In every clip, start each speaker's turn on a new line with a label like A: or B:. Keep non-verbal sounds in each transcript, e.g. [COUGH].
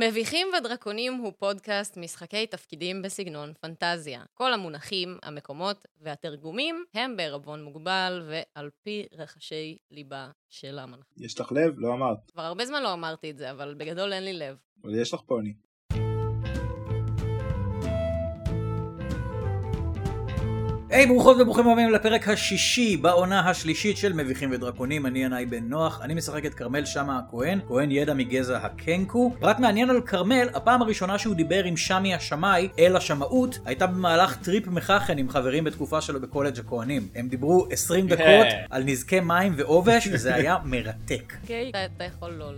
A: מביכים ודרקונים הוא פודקאסט משחקי תפקידים בסגנון פנטזיה. כל המונחים, המקומות והתרגומים הם בערבון מוגבל ועל פי רחשי ליבה של המנחה.
B: יש לך לב? לא אמרת.
A: כבר הרבה זמן לא אמרתי את זה, אבל בגדול אין לי לב.
B: אבל יש לך פוני.
C: היי, hey, ברוכות וברוכים הבאים לפרק השישי בעונה השלישית של מביכים ודרקונים. אני ינאי בן נוח, אני משחק את כרמל שמה הכהן, כהן ידע מגזע הקנקו. פרט מעניין על כרמל, הפעם הראשונה שהוא דיבר עם שמי השמאי אל השמאות, הייתה במהלך טריפ מחכן עם חברים בתקופה שלו בקולג' הכהנים. הם דיברו 20 דקות על נזקי מים ועובש, [LAUGHS] וזה היה מרתק.
A: אוקיי, אתה יכול לול.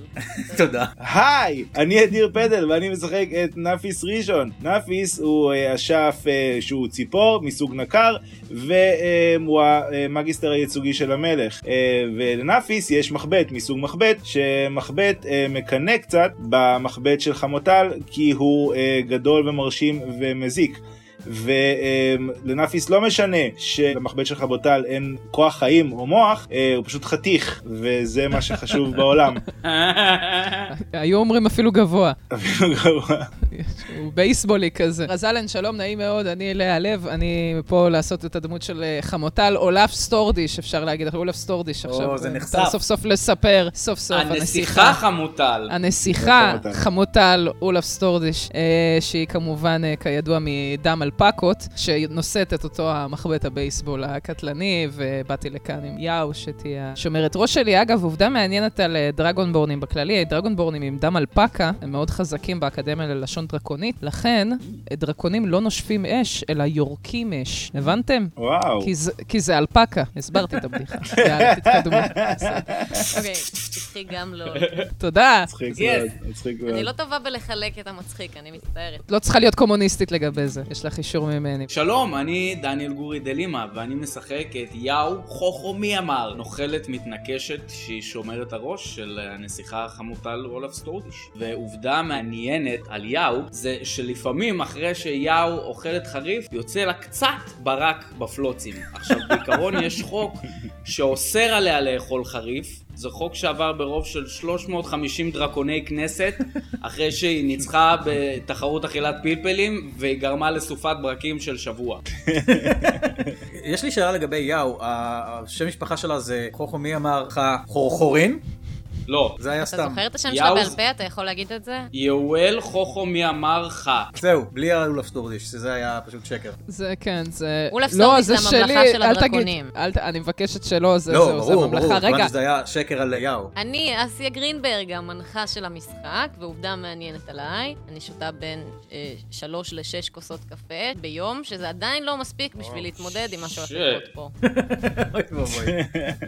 C: תודה.
B: היי, אני אדיר פדל ואני משחק את נאפיס ראשון. נאפיס הוא אה, אשף אה, שהוא ציפור מסוג נקר. והוא המגיסטר הייצוגי של המלך. אה, ולנאפיס יש מחבט מסוג מחבט, שמחבט אה, מקנא קצת במחבט של חמוטל, כי הוא אה, גדול ומרשים ומזיק. ולנאפיס לא משנה שלמחבט של חמוטל אין כוח חיים או מוח, הוא פשוט חתיך, וזה מה שחשוב בעולם. [LAUGHS]
D: היו אומרים אפילו גבוה.
B: אפילו גבוה.
D: הוא בייסבולי כזה. רזלן, שלום, נעים מאוד, אני לאה לב, אני פה לעשות את הדמות של חמוטל, אולף סטורדיש, אפשר להגיד, אולף סטורדיש עכשיו.
C: או, זה נחשף.
D: סוף סוף לספר, סוף סוף,
E: הנסיכה חמוטל.
D: הנסיכה חמוטל, אולף סטורדיש, שהיא כמובן, כידוע, מדם אלפקות, שנושאת את אותו המחבט הבייסבול הקטלני, ובאתי לכאן עם יאו, שתהיה שומרת ראש שלי. אגב, עובדה מעניינת על דרגונבורנים בכללי, דרגונבורנים עם דם אלפקה, הם מאוד חזקים באקדמיה ללשון דרקונית, לכן דרקונים לא נושפים אש, אלא יורקים אש. הבנתם?
B: וואו.
D: כי זה, כי זה אלפקה. הסברתי את הבדיחה. [LAUGHS] יאללה, תתקדמו.
A: אוקיי, מצחיק גם לא.
D: תודה.
B: מצחיק. מאוד, מצחיק מאוד.
A: אני לא טובה בלחלק את המצחיק, אני מצטערת.
D: לא צריכה להיות קומוניסטית לגבי זה, יש לך אישור ממני.
E: שלום, אני דניאל גורי דלימה, ואני משחק את יאו חוכו מי אמר, נוכלת מתנקשת שהיא שומרת הראש של הנסיכה החמוטל אולף סטורדיש. ועובדה מעניינת על יאו, זה שלפעמים אחרי שיאו אוכלת חריף, יוצא לה קצת ברק בפלוצים. עכשיו, בעיקרון יש חוק שאוסר עליה לאכול חריף, זה חוק שעבר ברוב של 350 דרקוני כנסת, אחרי שהיא ניצחה בתחרות אכילת פלפלים, והיא גרמה לסופת ברקים של שבוע.
C: יש לי שאלה לגבי יאו, השם משפחה שלה זה חוכו מי אמר לך חורחורין?
E: לא,
C: זה היה
A: אתה
C: סתם.
A: זוכר את השם שלה בעל פה? אתה יכול להגיד את זה?
E: יואל חוכו מי אמר לך.
C: זהו, בלי האולף סטורדיש, שזה היה פשוט שקר.
D: זה כן, זה...
A: אולף
D: לא,
A: סטורדיש
D: זה
A: זה הממלכה של
D: תגיד.
A: הדרקונים.
D: אל ת- אני מבקשת שלא, זה
C: לא,
D: זה הממלכה. רגע,
C: שזה היה שקר על יאו.
A: אני אסיה גרינברג, המנחה של המשחק, ועובדה מעניינת עליי, אני שותה בין אה, שלוש לשש כוסות קפה ביום, שזה עדיין לא מספיק בשביל להתמודד עם מה שהולך. לקרות פה. [LAUGHS]
C: אוי ואבוי.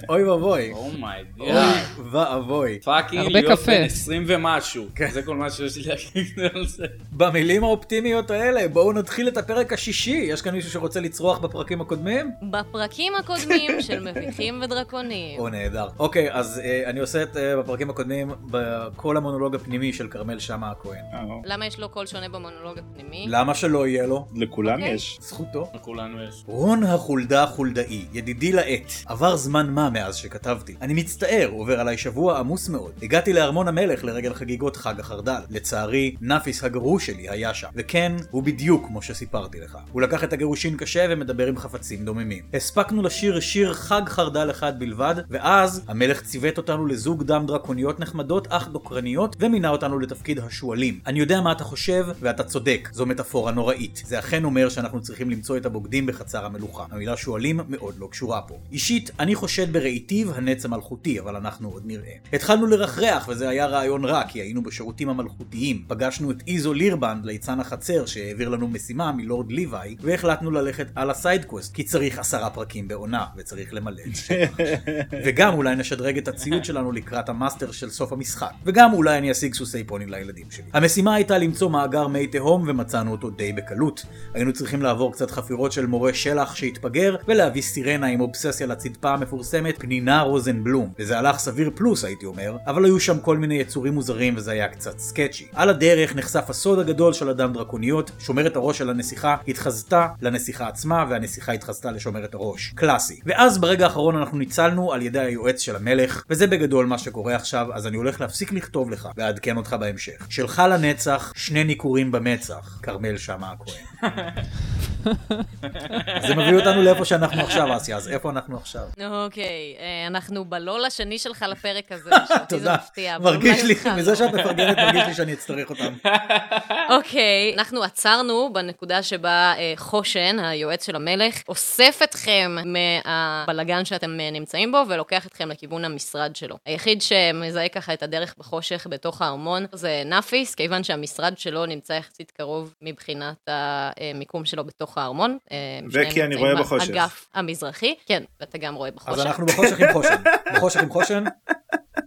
C: אוי ואבוי.
E: אומייגאד.
C: אוי ואבוי.
E: פאקינג
D: הרבה
E: להיות
D: קפה.
E: בן 20 ומשהו.
C: כן.
E: זה כל מה שיש לי להגיד על זה.
C: במילים האופטימיות האלה, בואו נתחיל את הפרק השישי. יש כאן מישהו שרוצה לצרוח בפרקים הקודמים?
A: בפרקים הקודמים של מביכים ודרקונים.
C: או נהדר. אוקיי, אז אה, אני עושה את אה, בפרקים הקודמים בכל המונולוג הפנימי של כרמל שאמה הכהן.
B: אה,
A: למה יש לו קול שונה במונולוג הפנימי?
C: למה שלא יהיה לו?
B: לכולם
A: אוקיי.
B: יש.
C: זכותו.
E: לכולנו יש.
C: רון החולדה חולדאי, ידידי לעט. עבר זמן מה מאז שכתבתי. אני מצטער, עובר עליי שבוע עמוס מאוד. הגעתי לארמון המלך לרגל חגיגות חג החרדל. לצערי, נאפיס הגרוש שלי היה שם. וכן, הוא בדיוק כמו שסיפרתי לך. הוא לקח את הגירושין קשה ומדבר עם חפצים דוממים. הספקנו לשיר שיר חג חרדל אחד בלבד, ואז המלך ציוות אותנו לזוג אדם דרקוניות נחמדות אך דוקרניות, ומינה אותנו לתפקיד השועלים. אני יודע מה אתה חושב, ואתה צודק, זו מטאפורה נוראית. זה אכן אומר שאנחנו צריכים למצוא את הבוגדים בחצר המלוכה. המילה שועלים מאוד לא קשורה פה. אישית, אני חושד ברהיטיב הנץ המלכותי, אבל אנחנו עוד נראה. התחלנו לרחרח, וזה היה רעיון רע, כי היינו בשירותים המלכותיים. פגשנו את איזו לירבנד, ליצן החצר, שהעביר לנו משימה מלורד ליוואי, והחלטנו ללכת על ה sidequest, כי צריך עשרה פרקים בעונה, וצריך למלא את השטח. [LAUGHS] וגם אולי נשדרג את הציוד שלנו לקראת המאסטר של סוף המשחק. וגם אולי אני אשיג סוסי פונים לילדים שלי. המשימה הייתה למצוא מאגר מי תהום ומצאנו אותו די בקלות. היינו צריכים לעבור קצת חפירות של מורה שלח שהתפגר ולהביא סירנה עם אובססיה לצדפה המפורסמת פנינה רוזנבלום. וזה הלך סביר פלוס הייתי אומר. אבל היו שם כל מיני יצורים מוזרים וזה היה קצת sketchy. על הדרך נחשף הסוד הגדול של אדם דרקוניות, שומרת הראש של הנסיכה התחזתה לנסיכה עצמה והנסיכה התחזתה לשומרת הראש. קלאסי. ואז ברגע האחרון אנחנו ניצלנו על ידי היועץ של המלך, וזה בגדול מה שקורה עכשיו, אז אני הולך להפסיק לכתוב לך ואעדכן אותך בהמשך. שלך לנצח, שני ניכורים במצח, כרמל שאמה הכהן. זה מביא אותנו לאיפה שאנחנו עכשיו, אסיה, אז איפה אנחנו עכשיו?
A: אוקיי, אה, אנחנו בלול השני שלך לפרק הזה,
C: תודה. מרגיש לי. מזה שאת מפרגנת, מרגיש לי שאני אצטרך אותם. [LAUGHS]
A: אוקיי, אנחנו עצרנו בנקודה שבה אה, חושן, היועץ של המלך, אוסף אתכם מהבלגן שאתם אה, נמצאים בו ולוקח אתכם לכיוון המשרד שלו. היחיד שמזהה ככה את הדרך בחושך בתוך הארמון זה נאפיס, כיוון שהמשרד שלו נמצא יחסית קרוב מבחינת המיקום שלו בתוך הארמון. אה,
B: וכי אני רואה בחושך.
A: באגף המזרחי. כן, ואתה גם רואה בחושך.
C: אז אנחנו בחושך עם חושן. בחושך עם חושן, [LAUGHS]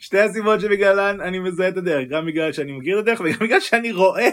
B: שתי הסיבות שבגללן אני מזהה את הדרך, גם בגלל שאני מכיר את הדרך וגם בגלל שאני רואה.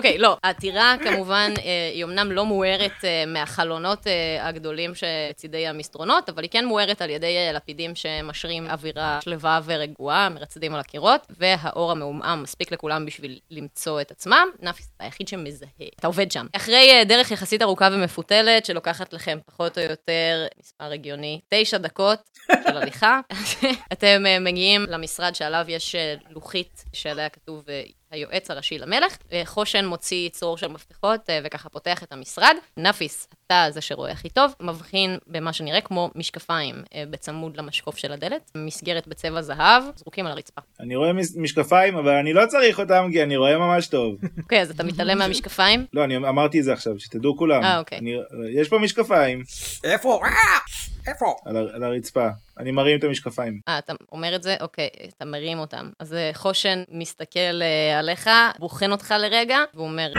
A: אוקיי, לא, הטירה כמובן, אה, היא אמנם לא מוארת אה, מהחלונות אה, הגדולים שבצידי המסדרונות, אבל היא כן מוארת על ידי לפידים שמשרים אווירה שלווה ורגועה, מרצדים על הקירות, והאור המעומעם מספיק לכולם בשביל למצוא את עצמם. נאפיס, אתה היחיד שמזהה, אתה עובד שם. אחרי דרך יחסית ארוכה ומפותלת, שלוקחת לכם פחות או יותר, מספר הגיוני, תשע דקות של הליכה, [LAUGHS] אתם מגיעים למשרד שעליו יש לוחית שעליה כתוב היועץ הראשי למלך. אה, חושן מוציא צרור של מפתחות אה, וככה פותח את המשרד. נאפיס, אתה זה שרואה הכי טוב, מבחין במה שנראה כמו משקפיים אה, בצמוד למשקוף של הדלת, מסגרת בצבע זהב, זרוקים על הרצפה.
B: אני רואה משקפיים אבל אני לא צריך אותם כי אני רואה ממש טוב.
A: אוקיי, אז אתה מתעלם מהמשקפיים?
B: לא, אני אמרתי את זה עכשיו, שתדעו כולם.
A: אה, אוקיי.
B: יש פה משקפיים
C: איפה? אה! איפה?
B: על על הרצפה. אני מרים את המשקפיים.
A: אה, אתה אומר את זה? אוקיי, אתה מרים אותם. אז אה, חושן מסתכל עליך, בוחן אותך לרגע, והוא אומר,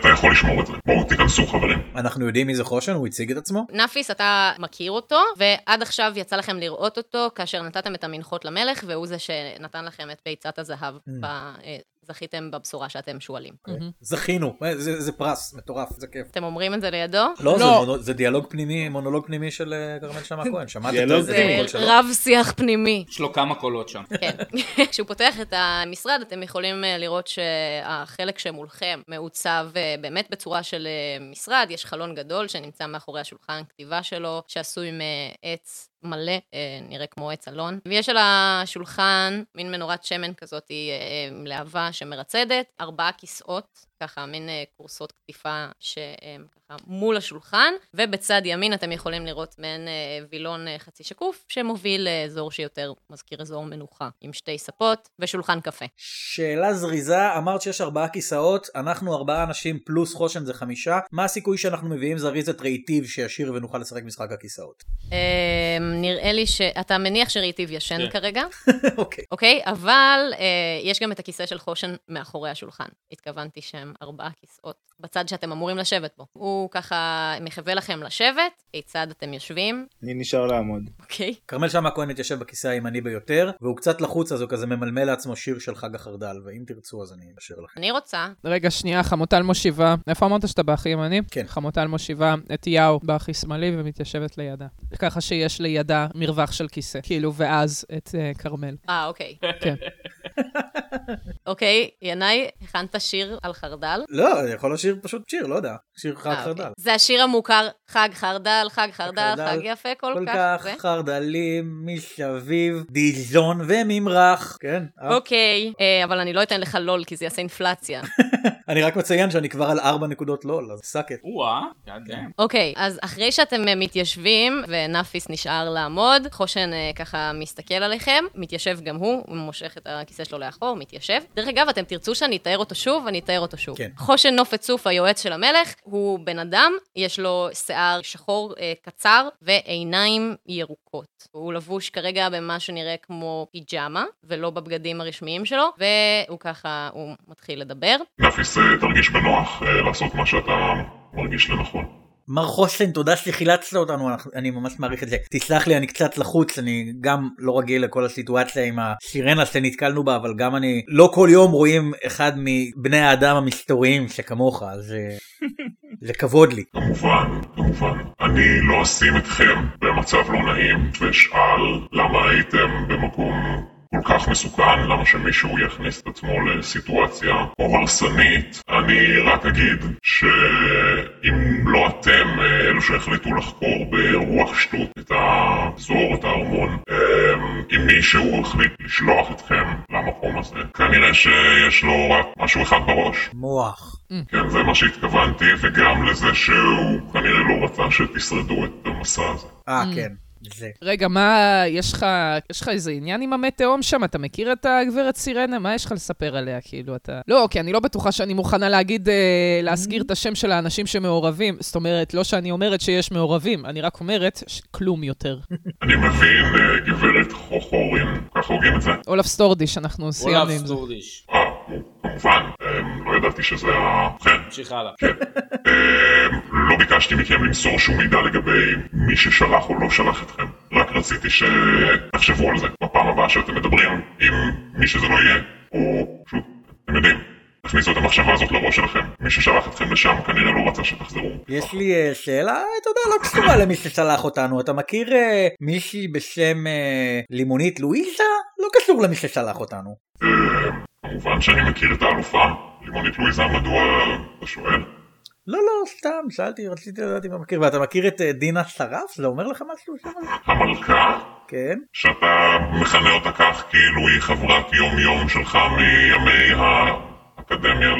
F: אתה יכול לשמור את זה. בואו תיכנסו חברים.
C: אנחנו יודעים מי זה חושן? הוא הציג את עצמו?
A: נאפיס, אתה מכיר אותו, ועד עכשיו יצא לכם לראות אותו כאשר נתתם את המנחות למלך, והוא זה שנתן לכם את ביצת הזהב. ב- אה, זכיתם בבשורה שאתם שואלים.
C: זכינו, אה, זה זה פרס, מטורף, זה כיף.
A: אתם אומרים את זה לידו?
C: לא, זה
D: לא.
C: דיאלוג פנימי, מונולוג פנימי של אה, כרמל שאמה כהן, שמעת את זה
A: זה? רב שיח פנימי.
E: יש לו כמה קולות שם.
A: כן. [LAUGHS] כשהוא פותח את המשרד, אתם יכולים אה, לראות שהחלק שמולכם מעוצב באמת בצורה של משרד. יש חלון גדול שנמצא מאחורי השולחן כתיבה שלו, שעשוי מעץ מלא, אה, נראה כמו עץ אלון. ויש על השולחן מין מנורת שמן כזאת אה, אה, להבה שמרצדת, ארבעה כיסאות, ככה מין אה, כורסות קטיפה שהם ככה מול השולחן, ובצד ימין אתם יכולים לראות מעין אה, וילון אה, חצי שקוף, שמוביל לאזור שיותר מזכיר אזור מנוחה, עם שתי ספות ושולחן קפה.
C: שאלה זריזה, אמרת שיש ארבעה כיסאות, אנחנו ארבעה אנשים פלוס חושן זה חמישה, מה הסיכוי שאנחנו מביאים זריזת רהיטיב שישיר ונוכל לשחק משחק הכיסאות?
A: אה, נראה לי שאתה מניח שריטיב ישן
E: כן.
A: כרגע, [LAUGHS]
C: אוקיי.
A: אוקיי? אבל יש גם את הכיסא של חושן מאחורי השולחן. התכוונתי שהם ארבעה כיסאות בצד שאתם אמורים לשבת בו. הוא ככה מחווה לכם לשבת, כיצד אתם יושבים,
B: אני נשאר לעמוד.
A: אוקיי?
C: כרמל שאמה כהן מתיישב בכיסא הימני ביותר, והוא קצת לחוץ אז הוא כזה ממלמל לעצמו שיר של חג החרדל, ואם תרצו אז אני אשאיר לכם.
A: אני רוצה
D: רגע, שנייה, חמוטל מושיבה. איפה אמרת שאתה באחי ימני?
C: כן.
D: חמוטל מושיבה את יאו באחי שמאלי ומתיישבת לידה. ככה שיש לידה מרווח של כיסא. כאילו, ואז את אה, כרמל.
A: אה, אוקיי.
D: כן. [LAUGHS]
A: אוקיי, ינאי, הכנת שיר על חרדל?
C: לא, אני יכול לשיר פשוט שיר, לא יודע. שיר חג
A: אה, אוקיי.
C: חרדל.
A: זה השיר המוכר, חג חרדל, חג חרדל, חג יפה כל כך.
C: כך
A: זה?
C: חרדלים מסביב, דיזון וממרח. כן. אה?
A: אוקיי, אה, אבל אני לא אתן לך לול, כי זה יעשה אינפלציה. [LAUGHS]
C: אני רק מציין שאני כבר על ארבע נקודות לול, אז סאק את.
E: או-אה, goddamn.
A: אוקיי, אז אחרי שאתם אה, מתיישבים, ונאפיס נשאר לעמוד, חושן ככה מסתכל עליכם, מתיישב גם הוא, הוא מושך את הכיסא שלו לאחור, מתיישב. דרך אגב, אתם תרצו שאני אתאר אותו שוב, אני אתאר אותו שוב.
C: כן.
A: חושן נופת צוף, היועץ של המלך, הוא בן אדם, יש לו שיער שחור אה, קצר ועיניים ירוקות. הוא לבוש כרגע במה שנראה כמו פיג'מה, ולא בבגדים הרשמיים שלו, והוא ככה, הוא מתחיל לדבר.
F: נאפיס, אה, תרגיש בנוח אה, לעשות מה שאתה מרגיש לנכון.
C: מר חושן, תודה שחילצת אותנו, אנחנו- אני ממש מעריך את זה. תסלח לי, אני קצת לחוץ, אני גם לא רגיל לכל הסיטואציה עם הסירנה שנתקלנו בה, אבל גם אני, לא כל יום רואים אחד מבני האדם המסתוריים שכמוך, אז אה, [LAUGHS] זה כבוד לי.
F: כמובן, כמובן. אני לא אשים אתכם במצב לא נעים ואשאל למה הייתם במקום כל כך מסוכן, למה שמישהו יכניס את עצמו לסיטואציה כה הרסנית. אני רק אגיד שאם לא אתם אה, אלו שהחליטו לחקור ברוח שטות את האזור, את הארמון, אה, אם מישהו החליט לשלוח אתכם למקום הזה, כנראה שיש לו רק משהו אחד בראש.
C: מוח.
F: כן, זה מה שהתכוונתי, וגם לזה שהוא כנראה לא רצה שתשרדו את המסע הזה.
C: אה, כן. זה.
D: רגע, מה, יש לך, יש לך איזה עניין עם המי תהום שם? אתה מכיר את הגברת סירנה? מה יש לך לספר עליה? כאילו, אתה... לא, כי אני לא בטוחה שאני מוכנה להגיד, אה, להזכיר את השם של האנשים שמעורבים. זאת אומרת, לא שאני אומרת שיש מעורבים, אני רק אומרת שכלום יותר. [LAUGHS]
F: אני מבין, אה, גברת חוכורים, ככה הוגים את זה?
D: אולף סטורדיש, אנחנו סיימנו
E: אולף
D: עם זה.
E: סטורדיש.
F: אה, כמובן, אה, לא ידעתי שזה ה... כן.
E: נמשיך הלאה.
F: כן. אה, לא ביקשתי מכם למסור שום מידע לגבי מי ששלח או לא שלח אתכם. רק רציתי שתחשבו על זה בפעם הבאה שאתם מדברים עם מי שזה לא יהיה, או פשוט, אתם יודעים, תכניסו את המחשבה הזאת לראש שלכם. מי ששלח אתכם לשם כנראה לא רצה שתחזרו.
C: יש לי אה, שאלה, אתה יודע, לא קשורה למי ששלח אותנו. אתה מכיר אה, מישהי בשם אה, לימונית לואיזה? לא קשור למי ששלח אותנו.
F: כמובן שאני מכיר את האלופה, לימונית לואיזה, מדוע אתה שואל?
C: לא, לא, סתם, שאלתי, רציתי לדעת אם אתה מכיר. ואתה מכיר את אה, דינה שרף? זה אומר לך משהו שם?
F: המלכה,
C: כן.
F: שאתה מכנה אותה כך כאילו היא חברת יום-יום שלך מימי האקדמיה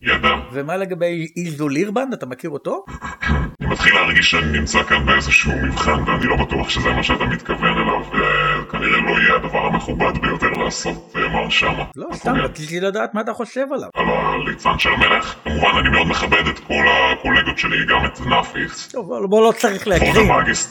F: לידע.
C: ומה לגבי איזו לירבנד? אתה מכיר אותו? [COUGHS]
F: מתחיל להרגיש שאני נמצא כאן באיזשהו מבחן ואני לא בטוח שזה מה שאתה מתכוון אליו וכנראה לא יהיה הדבר המכובד ביותר לעשות אה, מר שמה.
C: לא, סתם, רציתי לדעת מה אתה חושב עליו.
F: על הליצן של המלך. כמובן אני מאוד מכבד את כל הקולגות שלי, גם את נאפיס.
C: טוב, בוא- לא צריך להגזים.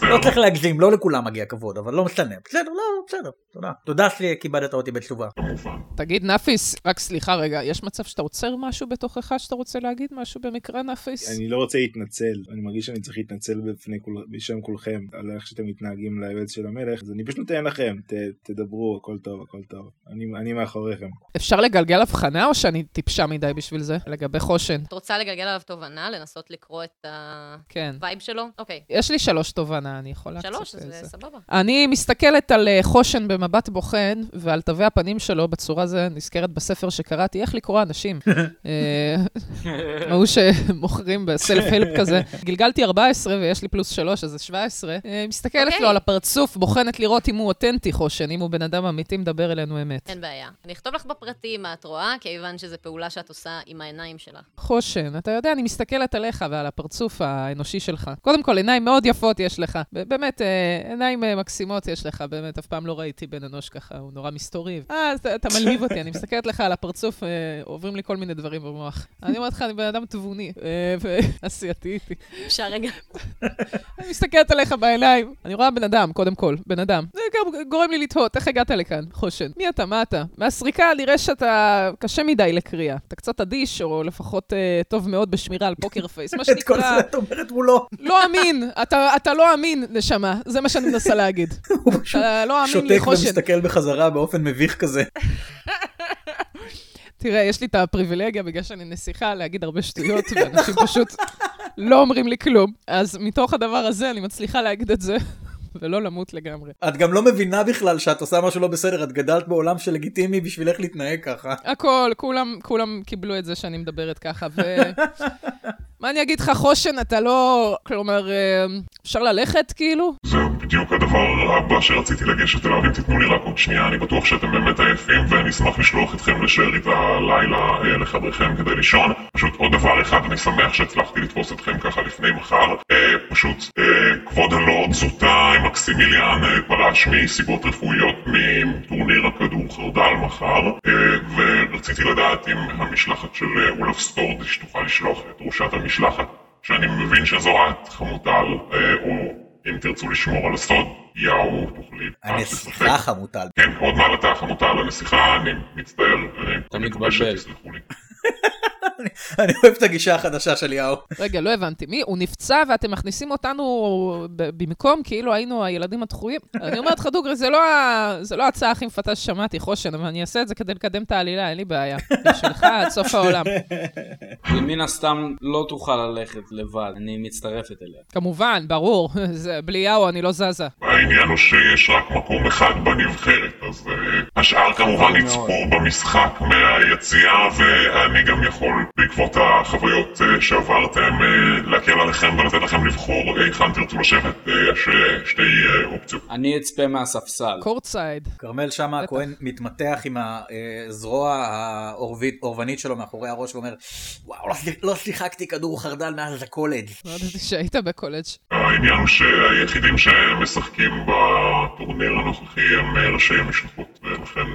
C: לא צריך להגזים, לא לכולם מגיע כבוד, אבל לא משנה. בסדר, לא, בסדר, תודה. תודה שכיבדת אותי בתשובה.
F: כמובן.
D: תגיד, נאפיס, רק סליחה רגע, יש מצב שאתה עוצר משהו בתוכך שאתה רוצה להגיד משהו במקרה, נאפיס?
B: אני לא רוצה להתנצל, אני מרגיש שאני צריך להתנצל בפני כול, בשם כולכם על איך שאתם מתנהגים ליועץ של המלך, אז אני פשוט נותן לכם, ת, תדברו, הכל טוב, הכל טוב. אני, אני מאחוריכם.
D: אפשר לגלגל הבחנה או שאני טיפשה מדי בשביל זה? לגבי חושן.
A: את רוצה לגלגל עליו תובנה, לנסות לקרוא את
D: כן.
A: ה vibe שלו? אוקיי.
D: יש לי שלוש תובנה, אני יכולה
A: שלוש,
D: קצת... אה,
A: זה סבבה.
D: אני מסתכלת על אה, חושן במבט בוחן, ועל תווי הפנים שלו בצורה זה נזכרת בספר שקראתי, איך לקרוא אנשים. [LAUGHS] אה, [LAUGHS] ההוא שמוכרים ב self-help כזה. גלגלתי [LAUGHS] 14 ויש לי פלוס 3, אז זה 17. אה, מסתכלת
A: אוקיי.
D: לו על הפרצוף, בוחנת לראות אם הוא אותנטי חושן, אם הוא בן אדם אמיתי מדבר אלינו אמת.
A: אין בעיה. אני אכתוב לך בפרטים מה את רואה, כיוון שזו פעולה שאת עושה עם העיניים שלך.
D: חושן, אתה יודע, אני מסתכלת עליך ועל הפרצוף האנושי שלך. קודם כל, עיניים מאוד יפות יש לך. באמת, אה, עיניים אה, מקסימות יש לך, באמת, אף פעם לא ראיתי בן אנוש ככה, הוא נורא מסתורי. אה, אתה, אתה מלהיב אותי, אני מסתכלת לך על הפרצוף, עוברים לי כל מיני דברים במוח. אני אומרת לך, אני בן אדם תבוני, [LAUGHS] ועשייתי איתי.
A: אפשר רגע.
D: אני מסתכלת עליך בעיניים. אני רואה בן אדם, קודם כל, בן אדם. זה גם גורם לי לתהות, איך הגעת לכאן, חושן? מי אתה? מה אתה? מהסריקה נראה שאתה קשה מדי לקריאה. אתה קצת אדיש, או לפחות אה, טוב מאוד בשמירה על פוקר פייס, מה [LAUGHS]
C: את כל
D: שנקרא,
C: זה את אומרת מולו.
D: לא אמין. אתה, אתה לא אמין, נשמה. זה מה שאני מנסה להגיד. [LAUGHS]
C: הוא פשוט
D: אתה לא אמין לי,
C: שותק
D: חושן.
C: ומסתכל בחזרה באופן מביך כזה. [LAUGHS]
D: תראה, יש לי את הפריבילגיה, בגלל שאני נסיכה, להגיד הרבה שטויות, ואנשים פשוט לא אומרים לי כלום. אז מתוך הדבר הזה אני מצליחה להגיד את זה, ולא למות לגמרי.
C: את גם לא מבינה בכלל שאת עושה משהו לא בסדר, את גדלת בעולם שלגיטימי בשבילך להתנהג ככה.
D: הכל, כולם, כולם קיבלו את זה שאני מדברת ככה, ו... [LAUGHS] מה אני אגיד לך, חושן, אתה לא... כלומר, אה, אפשר ללכת, כאילו?
F: זהו בדיוק הדבר הבא שרציתי לגשת אליו, אם תיתנו לי רק עוד שנייה, אני בטוח שאתם באמת עייפים ואני אשמח לשלוח אתכם לשארית הלילה אה, לחדריכם כדי לישון. פשוט עוד דבר אחד, אני שמח שהצלחתי לתפוס אתכם ככה לפני מחר. אה, פשוט, כבוד הלורד זוטה מקסימיליאן פלש מסיבות רפואיות מטורניר הכדור חרדל מחר, ורציתי לדעת אם המשלחת של אולף סטורדיש תוכל לשלוח את ראשת המשלחת, שאני מבין שזו את, חמוטל, אה, או אם תרצו לשמור על הסוד, יאו, תוכלי.
C: הנסיכה חמוטל.
F: כן, עוד מעלתה חמוטל הנסיכה, אני מצטער, אני
E: אתה
F: מקווה. שתסלחו לי.
C: אני אוהב את הגישה החדשה של יאו.
D: רגע, לא הבנתי. מי? הוא נפצע ואתם מכניסים אותנו במקום כאילו היינו הילדים הדחויים? אני אומרת לך, דוגרי, זה לא לא ההצעה הכי מפתה ששמעתי, חושן, אבל אני אעשה את זה כדי לקדם את העלילה, אין לי בעיה. בשבילך עד סוף העולם. [LAUGHS]
E: היא מן הסתם לא תוכל ללכת לבד, אני מצטרפת אליה.
D: כמובן, ברור. [LAUGHS] בלי יאו אני לא זזה.
F: העניין הוא שיש רק מקום אחד בנבחרת, אז uh, השאר כמובן יצפו במשחק מהיציאה, ואני גם יכול, בעקבות החוויות uh, שעברתם, uh, להקל עליכם ולתת לכם לבחור היכן תרצו לשבת, יש שתי אופציות.
E: אני אצפה מהספסל.
D: Courtside.
C: כרמל שאמה. הכהן מתמתח עם הזרוע האורבנית שלו מאחורי הראש ואומר, וואו, לא לא שיחקתי כדור חרדל מאז הקולג'.
D: לא ידעתי שהיית בקולג'.
F: העניין הוא שהיחידים שמשחקים בטורניר הנוכחי הם אה, ראשי המשלחות, ולכן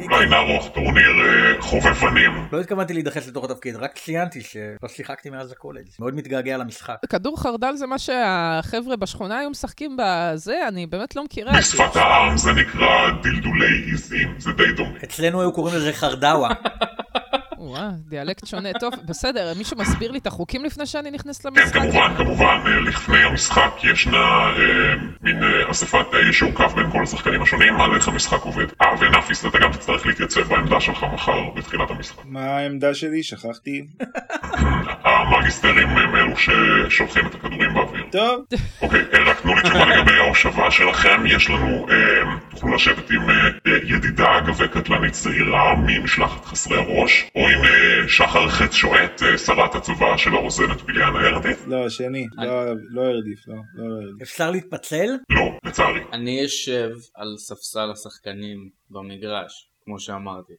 F: אולי נערוך טורניר אה, חובבנים.
C: לא התכוונתי להידחס לתוך התפקיד, רק ציינתי שלא שיחקתי מאז הקולג'. מאוד מתגעגע למשחק.
D: כדור חרדל זה מה שהחבר'ה בשכונה היו משחקים בזה? אני באמת לא מכירה.
F: בשפת העם זה נקרא דלדולי עיזים, זה די דומה.
C: אצלנו היו קוראים לזה חרדאווה. [LAUGHS]
D: וואו, דיאלקט שונה. טוב, בסדר, מישהו מסביר לי את החוקים לפני שאני נכנס
F: כן,
D: למשחק?
F: כמובן, כמובן, אה, לפני המשחק ישנה אה, מין אה, אספת אה, יישור קו בין כל השחקנים השונים על איך המשחק עובד. אה, ונאפיס, אתה גם תצטרך להתייצב בעמדה שלך מחר בתחילת המשחק.
B: מה העמדה שלי? שכחתי. [LAUGHS]
F: המאגיסטרים הם אלו ששולחים את הכדורים באוויר.
B: טוב,
F: אוקיי, אה, רק תנו לי תשובה לגבי ההושבה שלכם. יש לנו, אה, תוכלו לשבת עם אה, אה, ידידה אגבי קטלנית צעירה ממשלחת חסרי הראש, או עם אה, שחר חץ שועט, אה, שרת הצבא של הרוזנת ביליאנה הירדית?
B: לא, שני. לא, לא הרדיף, לא, לא הרדיף.
C: אפשר להתפצל?
F: לא, לצערי.
E: אני אשב על ספסל השחקנים במגרש, כמו שאמרתי.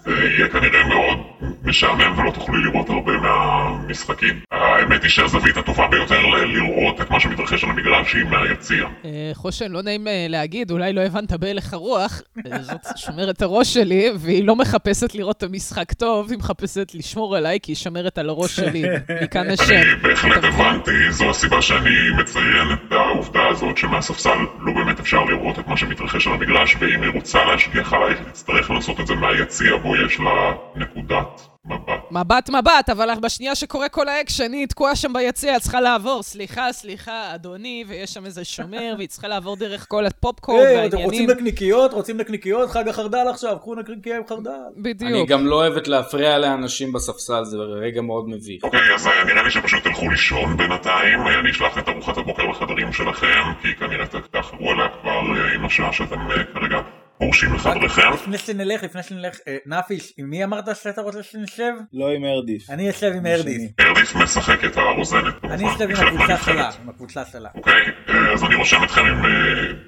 F: זה יהיה כנראה מאוד משעמם ולא תוכלי לראות הרבה מהמשחקים. האמת היא שהזווית הטובה ביותר לראות את מה שמתרחש על המגרש היא מהיציע.
D: אה, חושן, לא נעים אה, להגיד, אולי לא הבנת בהלך הרוח, אה, זאת שומרת הראש שלי, והיא לא מחפשת לראות את המשחק טוב, היא מחפשת לשמור עליי, כי היא שומרת על הראש שלי. [LAUGHS] מכאן השם.
F: אני בהחלט? הבנתי, זו הסיבה שאני מציין את העובדה הזאת שמהספסל לא באמת אפשר לראות את מה שמתרחש על המגרש, ואם היא רוצה להשגיח עלייך, היא תצטרך לעשות את זה מהיציע בו יש לה נקודת מבט.
D: מבט מבט, אבל בשנייה שקורה כל האקשן, היא תקועה שם ביציע, צריכה לעבור. סליחה, סליחה, אדוני, ויש שם איזה שומר, והיא צריכה לעבור דרך כל הפופקורן
C: היי, אתם רוצים
D: והעניינים.
C: נקניקיות? רוצים נקניקיות? חג החרדל עכשיו, קחו נקניקיה עם חרדל.
E: אני
D: בדיוק.
E: גם לא אוהבת להפריע לאנשים בספסל, זה רגע מאוד מביך.
F: אוקיי, אז אה, נראה לי שפשוט תלכו לישון בינתיים, אה, אני אשלח את ארוחת הבוקר לחדרים שלכם, כי כנראה תאחרו עליה כבר אה, עם השעה שאתם כרגע פורשים לחדריכם.
C: לפני שנלך, לפני שנלך, אה, נפיש, עם מי אמרת שאתה רוצה שנשב?
B: לא עם הרדיף.
C: אני אשב עם ארדיס.
F: ארדיף משחק את הרוזנת כמובן,
C: אני אשב עם הקבוצה. שלה, עם הקבוצה שלה.
F: אוקיי, אה, אז אני רושם אתכם עם אה,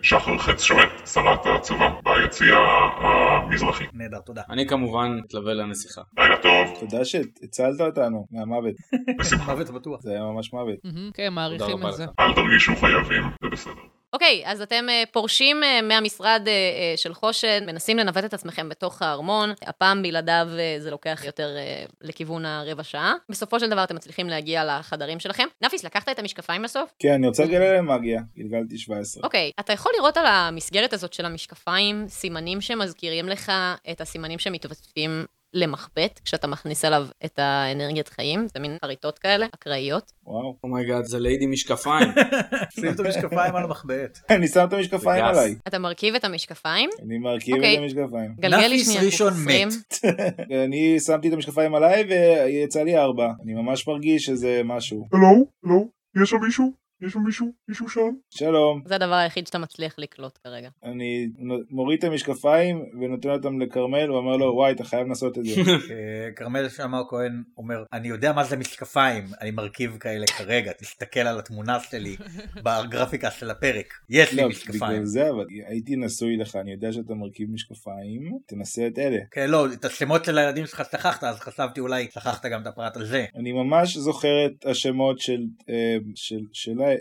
F: שחר חץ שועט, שרת הצבא, ביציע המזרחי.
C: נהדר, תודה.
E: אני כמובן אתלווה לנסיכה.
F: לילה טוב,
B: תודה שהצלת אותנו מהמוות. [LAUGHS]
F: בשמחה.
C: מוות בטוח.
B: זה היה ממש מוות.
D: כן, מעריכים את זה.
F: אל תרגישו חייבים, זה בסדר.
A: אוקיי, אז אתם אה, פורשים אה, מהמשרד אה, של חושן, מנסים לנווט את עצמכם בתוך הארמון, הפעם בלעדיו זה לוקח יותר לכיוון הרבע שעה. בסופו של דבר אתם מצליחים להגיע לחדרים שלכם. נפיס, לקחת את המשקפיים בסוף?
B: כן, אני רוצה לגלגל להם מאגיה. גלגלתי 17.
A: אוקיי, אתה יכול לראות על המסגרת הזאת של המשקפיים סימנים שמזכירים לך את הסימנים שמתווספים למחבט, כשאתה מכניס אליו את האנרגיית חיים, זה מין חריטות כאלה, אקראיות.
B: וואו.
E: Oh my god, זה ליידי משקפיים. [LAUGHS]
C: שים את המשקפיים על המחבט. [LAUGHS]
B: אני שם את המשקפיים. עליי.
A: אתה מרכיב את המשקפיים,
B: אני מרכיב
A: אוקיי.
B: את המשקפיים.
A: גלגל לי
C: נפיס
A: שנייה
C: ראשון. מת. [LAUGHS]
B: אני שמתי את המשקפיים עליי ויצא לי ארבע. אני ממש מרגיש שזה משהו.
F: הלו? הלו? יש שם מישהו? יש שם מישהו? מישהו שם?
B: שלום.
A: זה הדבר היחיד שאתה מצליח לקלוט כרגע.
B: אני מוריד את המשקפיים ונותן אותם לכרמל ואומר לו וואי אתה חייב לעשות את זה. [LAUGHS]
C: אה, כרמל שאמר כהן אומר, אני יודע מה זה משקפיים, אני מרכיב כאלה כרגע, תסתכל על התמונה שלי [LAUGHS] בגרפיקה של הפרק. יש לי
B: לא,
C: משקפיים.
B: בגלל זה אבל הייתי נשוי לך אני יודע שאתה מרכיב משקפיים תנסה את אלה.
C: כן, לא, את השמות של הילדים שלך שכחת, אז חשבתי אולי שכחת גם את הפרט הזה.
B: אני ממש זוכר את השמות של אה,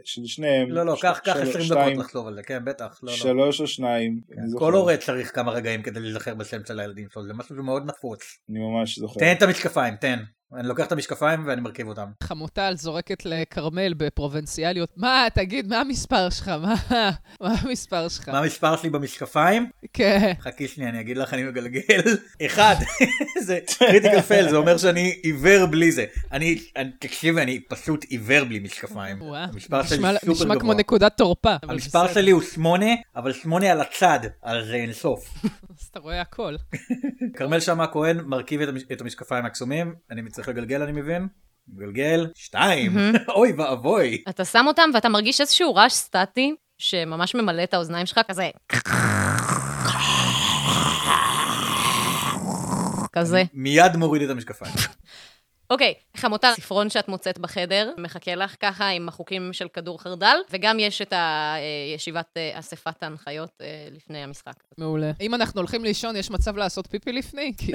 B: של שניהם.
C: לא, לא, קח קח
B: של-
C: 20
B: שתיים,
C: דקות לחשוב על זה, כן, בטח. לא, לא.
B: שלוש או שניים.
C: כן. כל הורה צריך כמה רגעים כדי להיזכר בשם של הילדים שלו, זה משהו שהוא מאוד נפוץ.
B: אני ממש זוכר.
C: תן את המשקפיים, תן. אני לוקח את המשקפיים ואני מרכיב אותם.
D: חמוטל זורקת לכרמל בפרובינציאליות, מה, תגיד, מה המספר שלך? מה, מה המספר שלך?
C: מה המספר שלי במשקפיים?
D: כן.
C: חכי שנייה, אני אגיד לך, אני מגלגל. אחד, [LAUGHS] זה critical fail, זה אומר שאני עיוור בלי זה. אני, תקשיבי, אני פשוט עיוור בלי משקפיים. המספר שלי סופר
D: נשמע כמו
C: גבוה.
D: נקודת תורפה.
C: המספר. שלי הוא שמונה, אבל שמונה על הצד, אז זה אינסוף.
D: אתה רואה הכל. [LAUGHS]
C: כרמל שאמה הכהן מרכיב את המש- את המשקפיים הקסומים, אני צריך לגלגל אני מבין? מגלגל, שתיים, [LAUGHS] אוי ואבוי.
A: אתה שם אותם ואתה מרגיש איזשהו רעש סטטי שממש ממלא את האוזניים שלך, כזה... כזה.
C: מיד מוריד את המשקפיים. [LAUGHS]
A: אוקיי, חמוטל, ספרון שאת מוצאת בחדר, מחכה לך ככה עם החוקים של כדור חרדל, וגם יש את הישיבת אה, אספת ההנחיות אה, לפני המשחק.
D: מעולה. אם אנחנו הולכים לישון, יש מצב לעשות פיפי לפני? כי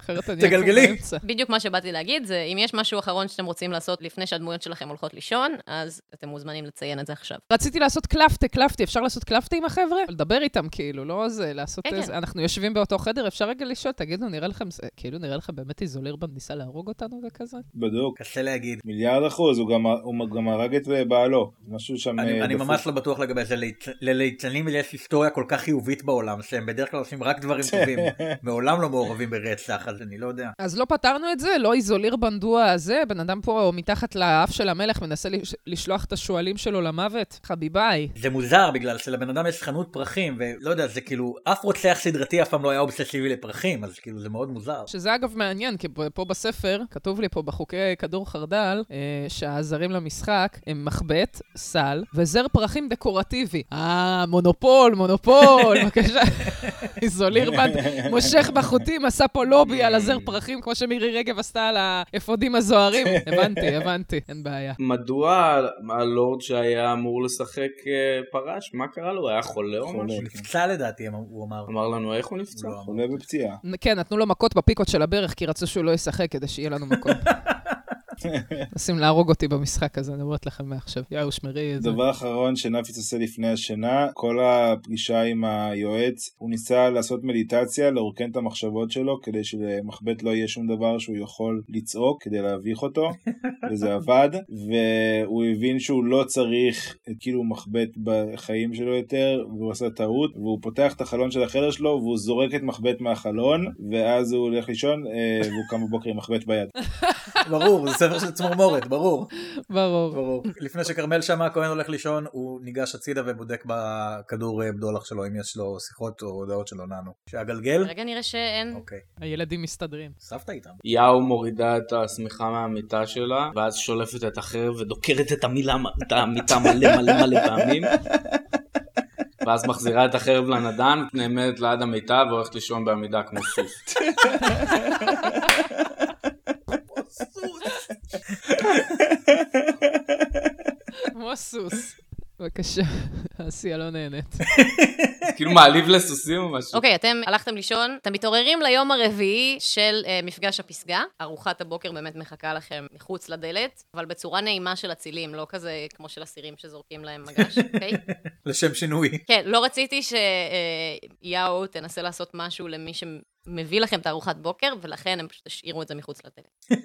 D: אחרת אני
C: תגלגלי.
D: באמצע.
A: בדיוק מה שבאתי להגיד, זה אם יש משהו אחרון שאתם רוצים לעשות לפני שהדמויות שלכם הולכות לישון, אז אתם מוזמנים לציין את זה עכשיו.
D: רציתי לעשות קלפטה, קלפטה, אפשר לעשות קלפטה עם החבר'ה? לדבר איתם, כאילו, לא זה, לעשות
A: כן,
D: איזה...
A: כן.
D: אנחנו יושבים באותו חדר, אפשר רגע לשאול, תגידו, נראה לכם, כאילו, נראה לכם באמת איזולירבן ניסה להרוג אותנו וכזה?
B: בדוק.
C: קשה להגיד.
B: מיליארד אחוז, הוא גם, הוא גם הרג את בעלו. משהו שם
C: אני,
B: אה,
C: אני. ממש לא בטוח לגבי זה, ליצ- לליצנים יש היסטוריה כל כך חיובית בעולם, שהם בדרך כלל עושים רק דברים [LAUGHS] טובים, מעולם לא מעורבים ברצח, אז אני לא יודע.
D: אז לא פתרנו את זה? לא איזולירבן דואה הזה? בן אדם פה מתחת לאף של המלך מנסה לש- לשלוח את השועלים שלו למוות? חביביי.
C: זה מוזר בגלל שלבן אדם יש חנות פרחים, ולא יודע, זה כאילו, אף רוצח סדרתי אף פעם לא היה אובססיבי לפרחים, אז כאילו זה מאוד מוזר.
D: שזה אגב מעניין, כי פה בספר, כתוב לי פה בחוקי כדור חרדל, אה, שהזרים למשחק הם מחבט, סל, וזר פרחים דקורטיבי. אה, מונופול, מונופול, [LAUGHS] בבקשה. איזולירבן מושך בחוטים, עשה פה לובי על הזר פרחים, כמו שמירי רגב עשתה על האפודים הזוהרים. [LAUGHS] הבנתי, הבנתי, אין בעיה.
E: מדוע הלורד שהיה אמור לשחק אה, פרש? מה קרה לו? הוא היה חולה או. משהו?
C: הוא נפצע לדעתי, אמר- הוא אמר.
E: אמר לנו איך הוא נפצע?
C: לא.
B: חולה בפציעה.
D: כן, נתנו לו מכות בפיקות של הברך, כי רצו שהוא לא ישחק כדי שיהיה לנו מקום. [LAUGHS] [LAUGHS] מנסים להרוג אותי במשחק הזה, אני אומרת לכם מעכשיו. יאו, שמרי את זה.
B: דבר אחרון שנאפיס עושה לפני השינה, כל הפגישה עם היועץ, הוא ניסה לעשות מדיטציה, לרוקן את המחשבות שלו, כדי שלמחבט לא יהיה שום דבר שהוא יכול לצעוק כדי להביך אותו, [LAUGHS] וזה עבד, והוא הבין שהוא לא צריך את כאילו מחבט בחיים שלו יותר, והוא עשה טעות, והוא פותח את החלון של החדר שלו, והוא זורק את מחבט מהחלון, ואז הוא הולך לישון, אה, והוא קם בבוקר עם מחבט ביד.
C: ברור, זה ספר של צמרמורת, ברור.
D: ברור.
C: ברור. לפני שכרמל שאמה הכהן הולך לישון, הוא ניגש הצידה ובודק בכדור אה, בדולח שלו אם יש לו שיחות או הודעות שלא נענו. שהגלגל?
A: רגע נראה שאין...
C: אוקיי.
D: הילדים מסתדרים.
C: סבתא איתם.
E: יאו מורידה את השמיכה מהמיטה שלה, ואז שולפת את החרב ודוקרת את המילה, את המיטה מלא מלא מלא פעמים. ואז מחזירה את החרב לנדן, נעמדת ליד המיטה והולכת לישון בעמידה כמו סוס.
D: סוס. בבקשה, [LAUGHS] אסיה לא נהנית. [LAUGHS]
E: כאילו מעליב לסוסים או משהו.
A: אוקיי, אתם הלכתם לישון, אתם מתעוררים ליום הרביעי של uh, מפגש הפסגה. ארוחת הבוקר באמת מחכה לכם מחוץ לדלת, אבל בצורה נעימה של אצילים, לא כזה כמו של אסירים שזורקים להם מגש, [LAUGHS] אוקיי?
C: לשם שינוי.
A: כן, לא רציתי שיאו תנסה לעשות משהו למי שמביא לכם את הארוחת בוקר, ולכן הם פשוט השאירו את זה מחוץ לדלת.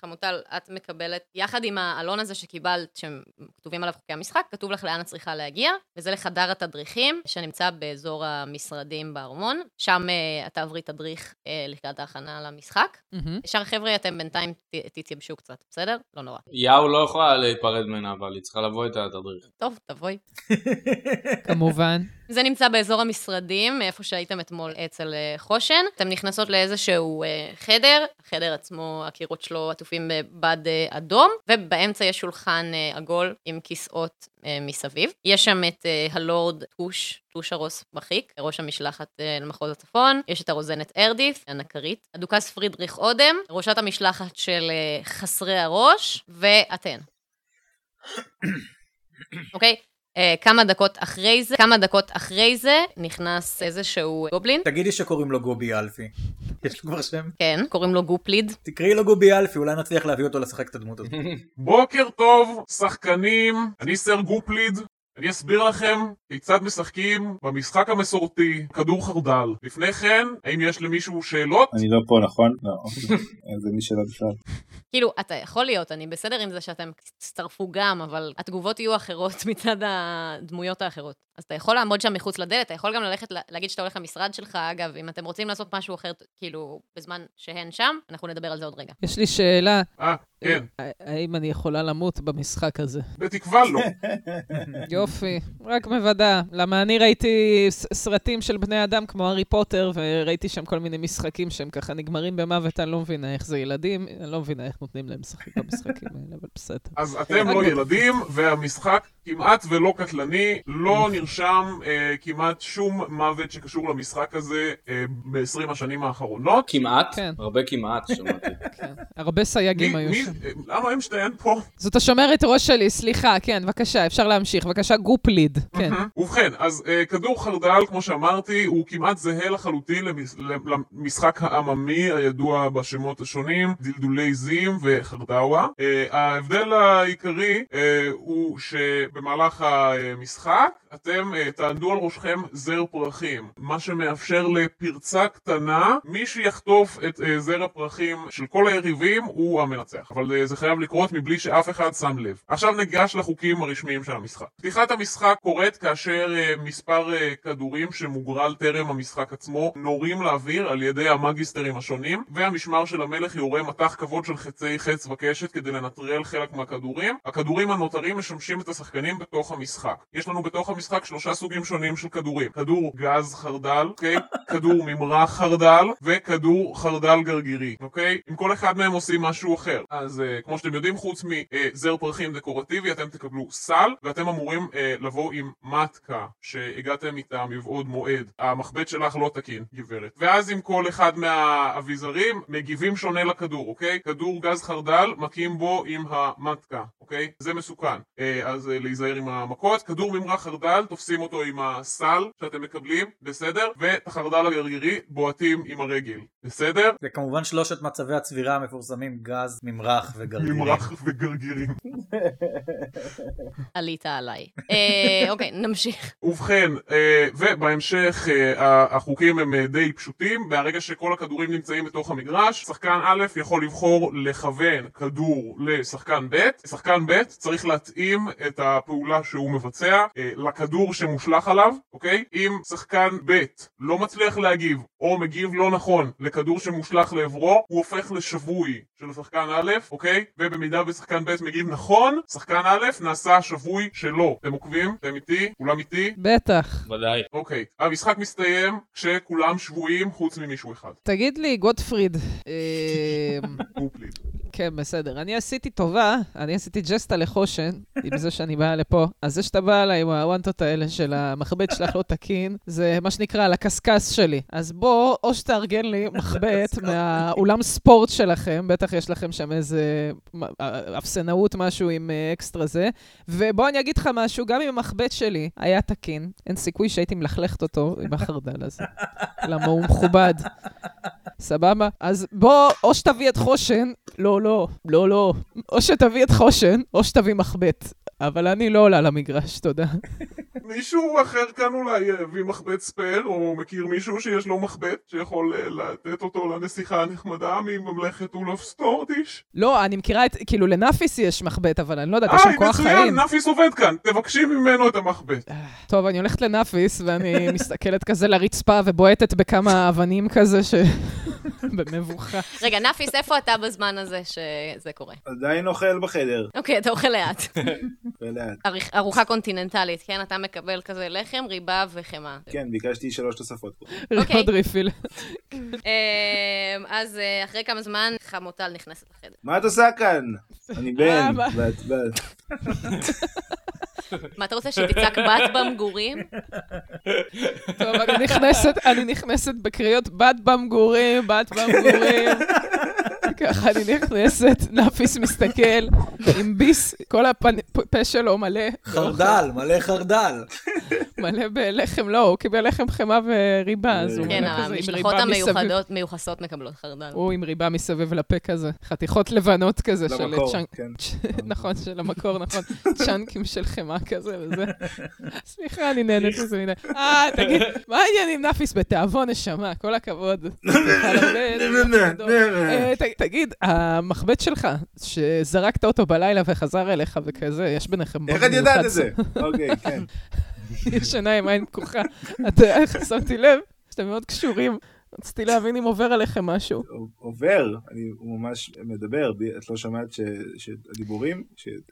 A: חמוטל, את מקבלת, יחד עם העלון הזה שקיבלת, שכתובים עליו חוקי המשחק, כתוב לך לאן את צריכה להגיע, וזה לחדר התדריכים, שנמצא באזור המשרדים בארמון. שם uh, את תעברי תדריך uh, לקראת ההכנה למשחק.
D: מהמם.
A: שאר חבר'ה, אתם בינתיים ת- תתייבשו קצת, בסדר? לא נורא.
E: יאו לא יכולה להיפרד ממנה, אבל היא צריכה לבוא איתה לתדריך.
A: טוב, תבואי. [LAUGHS]
D: כמובן.
A: זה נמצא באזור המשרדים, איפה שהייתם אתמול אצל אה, חושן. אתם נכנסות לאיזשהו אה, חדר, החדר עצמו, הקירות שלו עטופים בבד אה, אדום, ובאמצע יש שולחן אה, עגול עם כיסאות אה, מסביב. יש שם את אה, הלורד טוש, טוש הרוס מחיק, ראש המשלחת אה, למחוז הצפון. יש את הרוזנת ארדיף, הנקרית. הדוכס פרידריך אודם, ראשת המשלחת של אה, חסרי הראש, ואתן. אוקיי? אה, כמה דקות אחרי זה, כמה דקות אחרי זה, נכנס איזשהו גובלין.
C: תגידי שקוראים לו גובי אלפי. יש לו כבר שם?
A: כן, קוראים לו גופליד.
C: תקראי לו גובי אלפי, אולי נצליח להביא אותו לשחק את הדמות הזאת.
F: בוקר טוב, שחקנים, אני סר גופליד.
G: אני אסביר לכם כיצד משחקים במשחק המסורתי כדור חרדל. לפני כן, האם יש למישהו שאלות?
B: אני לא פה, נכון? לא. אז אין לי שאלה בכלל.
A: כאילו, אתה יכול להיות, אני בסדר עם זה שאתם תצטרפו גם, אבל התגובות יהיו אחרות [LAUGHS] מצד הדמויות האחרות. אז אתה יכול לעמוד שם מחוץ לדלת, אתה יכול גם ללכת, לה- להגיד שאתה הולך למשרד שלך, אגב, אם אתם רוצים לעשות משהו אחר, כאילו, בזמן שהן שם, אנחנו נדבר על זה עוד רגע.
D: יש לי שאלה,
G: אה, כן.
D: האם אני יכולה למות במשחק הזה?
G: בתקווה לא. [LAUGHS]
D: יופי, רק מוודא. למה אני ראיתי סרטים של בני אדם כמו הארי פוטר, וראיתי שם כל מיני משחקים שהם ככה נגמרים במוות, אני לא מבינה איך זה ילדים, אני לא מבינה איך נותנים להם לשחק במשחקים האלה, אבל בסדר.
G: אז אתם לא ילדים, והמשחק כמעט ולא קטלני, לא נרשם אה, כמעט שום מוות שקשור למשחק הזה אה, ב-20 השנים האחרונות.
E: כמעט,
D: כן.
E: הרבה כמעט, שמעתי. [LAUGHS]
D: כן. הרבה סייגים היו שם.
G: אה, למה הם שתיהן פה?
D: זאת השומרת ראש שלי, סליחה, כן, בבקשה, אפשר להמשיך. בבקשה, גופליד, כן.
G: ובכן, אז אה, כדור חרדל, כמו שאמרתי, הוא כמעט זהה לחלוטין למש- למשחק העממי הידוע בשמות השונים, דלדולי זים וחרדאווה. אה, ההבדל העיקרי אה, הוא שבמהלך המשחק אתם אה, תענדו על ראשכם זר פרחים, מה שמאפשר לפרצה קטנה, מי שיחטוף את אה, זר הפרחים של כל היריבים הוא המנצח. אבל אה, זה חייב לקרות מבלי שאף אחד שם לב. עכשיו ניגש לחוקים הרשמיים של המשחק. פתיחת המשחק קורית כאשר מספר כדורים שמוגרל טרם המשחק עצמו נורים לאוויר על ידי המגיסטרים השונים, והמשמר של המלך יורה מטח כבוד של חצי חץ וקשת כדי לנטרל חלק מהכדורים. הכדורים הנותרים משמשים את השחקנים בתוך המשחק. יש לנו בתוך המשחק שלושה סוגים שונים של כדורים. כדור גז חרדל, אוקיי? כדור ממרח חרדל, וכדור חרדל גרגירי, אוקיי? עם כל אחד מהם עושים משהו אחר. אז uh, כמו שאתם יודעים, חוץ מזר פרחים דקורטיבי, אתם תקבלו סל, ואתם אמורים uh, לבוא עם מתקה שהגעתם איתה מבעוד מועד. המחבט שלך לא תקין, גברת. ואז עם כל אחד מהאביזרים, מגיבים שונה לכדור, אוקיי? כדור גז חרדל, מכים בו עם המתקה, אוקיי? זה מסוכן. Uh, אז uh, להיזהר עם המכות. כדור ממרח חרדל, תופסים אותו עם הסל שאתם מקבלים, בסדר? ואת החרדל הגרגירי בועטים עם הרגל, בסדר?
C: וכמובן שלושת מצבי הצבירה המפורסמים, גז, ממרח וגרגירים.
G: ממרח וגרגירים. [LAUGHS]
A: עלית עליי. אה, אוקיי, נמשיך.
G: ובכן, אה, ובהמשך אה, החוקים הם די פשוטים, מהרגע שכל הכדורים נמצאים בתוך המגרש, שחקן א' יכול לבחור לכוון כדור לשחקן ב', שחקן ב' צריך להתאים את הפעולה שהוא מבצע אה, לכדור שמושלך עליו, אוקיי? אם שחקן ב' לא מצליח להגיב או מגיב לא נכון לכדור שמושלך לעברו, הוא הופך לשבוי של שחקן א', אוקיי? ובמידה ושחקן ב' מגיב נכון, שחקן א' נעשה שבוי שלו. אתם עוקבים? אתם איתי? כולם איתי?
D: בטח.
E: ודאי.
G: אוקיי. המשחק מסתיים כשכולם שבויים חוץ ממישהו אחד.
D: תגיד לי, גוטפריד, אה, [LAUGHS]
G: גופליד.
D: כן, בסדר. אני עשיתי טובה, אני עשיתי ג'סטה לחושן, עם זה שאני באה לפה. אז זה שאתה בא אליי עם הוואנטות האלה של המחבט שלך לא תקין, זה מה שנקרא על הקשקש שלי. אז בוא, או שתארגן לי מחבט מהאולם ספורט שלכם, בטח יש לכם שם איזה מ- אה, אפסנאות, משהו עם אה, אקסטרה זה, ובוא אני אגיד לך משהו, גם אם המחבט שלי היה תקין, אין סיכוי שהייתי מלכלכת אותו עם החרדל הזה. למה הוא מכובד. סבבה? אז בוא, או שתביא את חושן, לא, לא, לא, לא. או שתביא את חושן, או שתביא מחבט. אבל אני לא עולה למגרש, תודה.
G: מישהו אחר כאן אולי הביא מחבט ספייר, או מכיר מישהו שיש לו מחבט שיכול אה, לתת אותו לנסיכה הנחמדה מממלכת אולף סטורדיש?
D: לא, אני מכירה את, כאילו, לנאפיס יש מחבט, אבל אני לא יודעת, יש
G: אה,
D: שם כוח
G: מצוין,
D: חיים.
G: נאפיס עובד כאן, תבקשי ממנו את המחבט.
D: טוב, אני הולכת לנאפיס, ואני [LAUGHS] מסתכלת כזה לרצפה ובועטת בכמה אבנים כזה, ש... [LAUGHS] במבוכה.
A: רגע, נאפיס, איפה אתה בזמן הזה שזה קורה?
B: עדיין אוכל בחדר.
A: אוקיי, אתה אוכל לאט. [LAUGHS] ארוחה קונטיננטלית, כן? אתה מקבל כזה לחם, ריבה וחמאה.
B: כן, ביקשתי שלוש תוספות.
A: אוקיי.
D: עוד refill.
A: אמ, אז אה, אחרי כמה זמן חמוטל נכנסת לחדר.
B: מה את עושה כאן? אני
D: אה,
B: בן. ואת בת.
A: מה, אתה רוצה שתצעק בת במגורים?
D: טוב, אני נכנסת בקריאות בת במגורים, בת במגורים. ככה אני נכנסת, [LAUGHS] נאפיס מסתכל, עם ביס, כל הפה שלו מלא.
C: חרדל, מלא חרדל.
D: מלא בלחם, לא, הוא קיבל לחם חמאה וריבה, אז הוא
A: כן,
D: מלא כזה עם
A: המשלחות
D: ריבה מסביב.
A: המיוחדות, מיוחסות מקבלות חרדל.
D: הוא עם ריבה מסביב לפה כזה, חתיכות לבנות כזה של צ'אנק.
B: כן.
D: נכון, של המקור, נכון. צ'אנקים של חמאה כזה וזה. סליחה, אני נהנית מזה מדי. אה, תגיד, מה העניינים נאפיס בתיאבון נשמה? כל הכבוד. [LAUGHS] תגיד, המחבט שלך, שזרקת אותו בלילה וחזר אליך וכזה, יש ביניכם...
B: איך את יודעת את זה? אוקיי, כן. [LAUGHS]
D: ישנה עם עין פקוחה. אתה איך שמתי לב שאתם מאוד קשורים. רציתי להבין אם עובר עליכם משהו.
B: עובר, אני, ממש מדבר, את לא שמעת ש- שהדיבורים?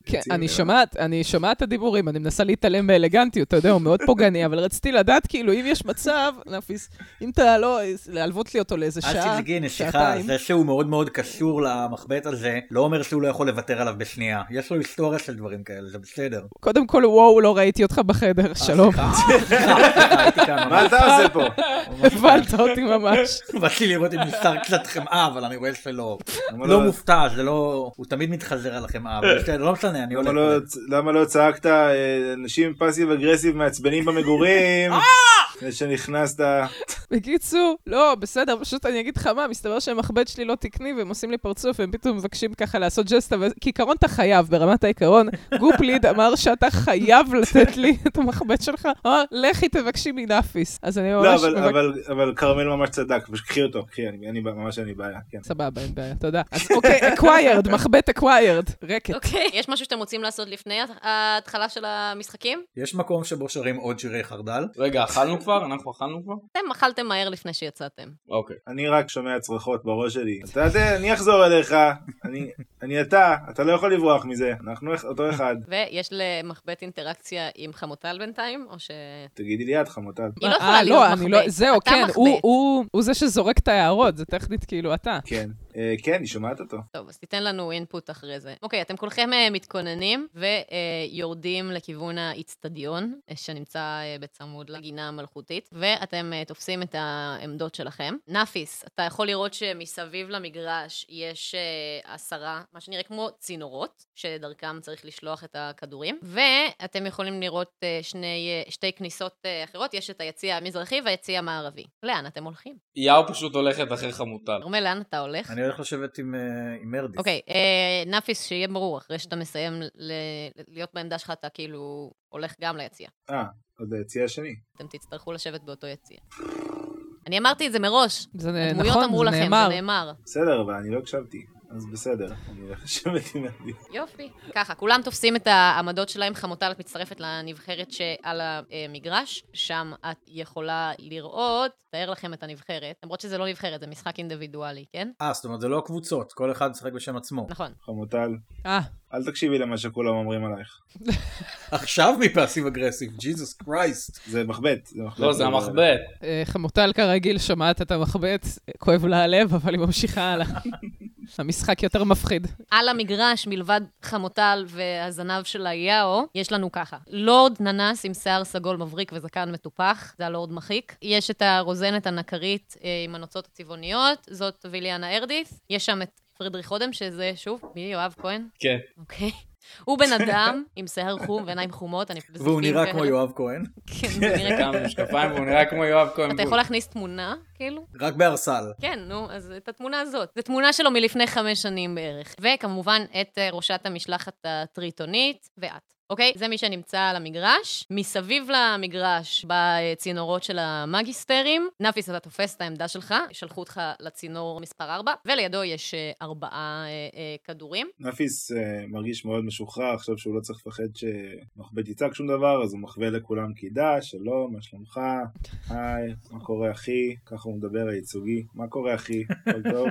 D: כן, אני? שומעת, אני שומעת את הדיבורים, אני מנסה להתעלם באלגנטיות, אתה יודע, הוא מאוד פוגעני, אבל רציתי לדעת, כאילו, אם יש מצב, נאפיס, אם אתה לא, להלוות לי אותו לאיזה
C: אל
D: שעה,
C: תדאגי, נסיכה,
D: שעתיים.
C: זה שהוא מאוד מאוד קשור למחבט הזה, לא אומר שהוא לא יכול לוותר עליו בשנייה. יש לו היסטוריה של דברים כאלה, זה בסדר.
D: קודם כל, וואו, לא ראיתי אותך בחדר, שלום.
C: אה, כאן
B: מה. אתה עושה פה?
D: הבהלת אותי ממש. [LAUGHS]
C: באתי לראות אם נשאר קצת חמאה, אבל אני רואה שלא.
B: למה
C: לא מופתע, זה לא... הוא תמיד מתחזר על החמאה, אבל בסדר, לא משנה, אני
B: למה
C: הולך.
B: לא- למה לא צעקת אה, אנשים passive aggressive מעצבנים במגורים? לפני שנכנסת.
D: בקיצור, לא, בסדר, פשוט אני אגיד לך מה, מסתבר שהמחבט שלי לא תקני והם עושים לי פרצוף, והם פתאום מבקשים ככה לעשות ג'סטה, וכעיקרון אתה חייב, ברמת העיקרון. [LAUGHS] גופ ליד אמר שאתה חייב לתת לי את המחבט שלך, אמר, לכי תבקשי מנאפיס. אז אני
B: לא,
D: ממש...
B: אבל- אבל כרמל ממש צדק, פשוט קחי אותו, קחי, אני- אני ממש אין לי בעיה, כן.
D: סבבה, אין בעיה, תודה. אז אוקיי, acquired, [LAUGHS] מחבט acquired, רקט.
A: אוקיי, יש משהו שאתם רוצים לעשות לפני ההתחלה של המשחקים?
C: יש מקום שבו שרים עוד שירי חרדל?
E: רגע, אכלנו כבר? אנחנו אכלנו כבר?
A: אתם אכלתם מהר לפני שיצאתם.
E: אוקיי.
B: אני רק שומע צרחות בראש שלי. אתה יודע, אני אחזור אליך, אני- אני אתה, אתה לא יכול לברוח מזה, אנחנו אותו אחד.
A: ויש למחבט אינטראקציה עם חמוטל בינתיים, או ש...
B: תגידי לי את, חמוטל.
A: היא לא
D: אה,
A: יכולה להיות
D: לא, אני לא-
A: מחבט.
D: זהו, כן. הוא- הוא זה שזורק את ההערות, זה טכנית כאילו אתה.
B: כן. אה, כן, היא שומעת אותו.
A: טוב, אז תיתן לנו אינפוט אחרי זה. אוקיי, אתם כולכם אה, מתכוננים ויורדים לכיוון האיצטדיון, אה, שנמצא בצמוד לגינה המלכותית, ואתם תופסים את העמדות שלכם. נאפיס, אתה יכול לראות שמסביב למגרש יש עשרה, מה שנראה כמו צינורות, שדרכם צריך לשלוח את הכדורים, ואתם יכולים לראות שני, שתי כניסות אחרות, יש את היציע המזרחי והיציע המערבי. לאן אתם הולכים?
E: יאו פשוט הולכת אחרי חמוטל.
A: כרמל, לאן אתה הולך?
C: אני הולך לשבת עם, אה, עם מרדיס.
A: אוקיי, אה, נאפיס, שיהיה ברור, אחרי שאתה מסיים ל- להיות בעמדה שלך, אתה כאילו הולך גם ליציע.
B: אה, עוד היציע השני.
A: אתם תצטרכו לשבת באותו יציע. אני אמרתי את זה מראש.
D: זה
A: הדמויות
D: נכון,
A: אמרו
D: זה
A: לכם,
D: נאמר.
A: זה נאמר.
B: בסדר, אבל אני לא הקשבתי. אז בסדר, אני הולך לשבת עם מרדי.
A: יופי. ככה, כולם תופסים את העמדות שלהם, חמוטל, את מצטרפת לנבחרת שעל המגרש, שם את יכולה לראות, תאר לכם את הנבחרת, למרות שזה לא נבחרת, זה משחק אינדיבידואלי, כן?
C: אה, זאת אומרת, זה לא קבוצות, כל אחד משחק בשם עצמו.
A: נכון.
B: חמוטל,
D: אה,
B: אל תקשיבי למה שכולם אומרים עלייך. [LAUGHS]
C: עכשיו מפאסיב אגרסיב, ג'יזוס קרייסט.
B: זה מחבט, זה מחבט.
E: לא, זה המחבט.
D: אה, חמוטל כרגיל שומעת את המחבט, כואב לה הלב, אבל היא ממשיכה הלאה. [LAUGHS] המשחק יותר מפחיד.
A: על המגרש, מלבד חמוטל והזנב של היאו, יש לנו ככה. לורד ננס עם שיער סגול מבריק וזקן מטופח, זה הלורד מחיק. יש את הרוזנת הנקרית אה, עם הנוצות הצבעוניות, זאת ויליאנה ארדיס. יש שם את פרידריך אודם, שזה שוב, מי? יואב כהן?
E: כן.
A: אוקיי. הוא בן אדם עם שיער חום ועיניים חומות, אני
C: והוא
A: בזפים
C: נראה. כמו יואב כהן,
A: כן, הוא נראה
E: כמה משקפיים והוא נראה כמו יואב כהן.
A: אתה. יכול להכניס תמונה, כאילו?
C: רק בארסל.
A: כן, נו, אז את התמונה הזאת. זו תמונה שלו מלפני חמש שנים בערך. וכמובן, את אה, ראשת המשלחת הטריטונית, ואת. אוקיי? זה מי שנמצא על המגרש. מסביב למגרש, בצינורות של המגיסטרים, נאפיס, אתה תופס את העמדה שלך, שלחו אותך לצינור מספר 4, ולידו יש אה, ארבעה אה, אה, כדורים.
B: נפיס אה, מרגיש מאוד משוחרר, עכשיו שהוא לא צריך לפחד שמחבט יצעק שום דבר, אז הוא מחווה לכולם קידה, שלום, מה שלומך? היי, מה קורה אחי? ככה הוא מדבר הייצוגי. מה קורה אחי? הכל טוב?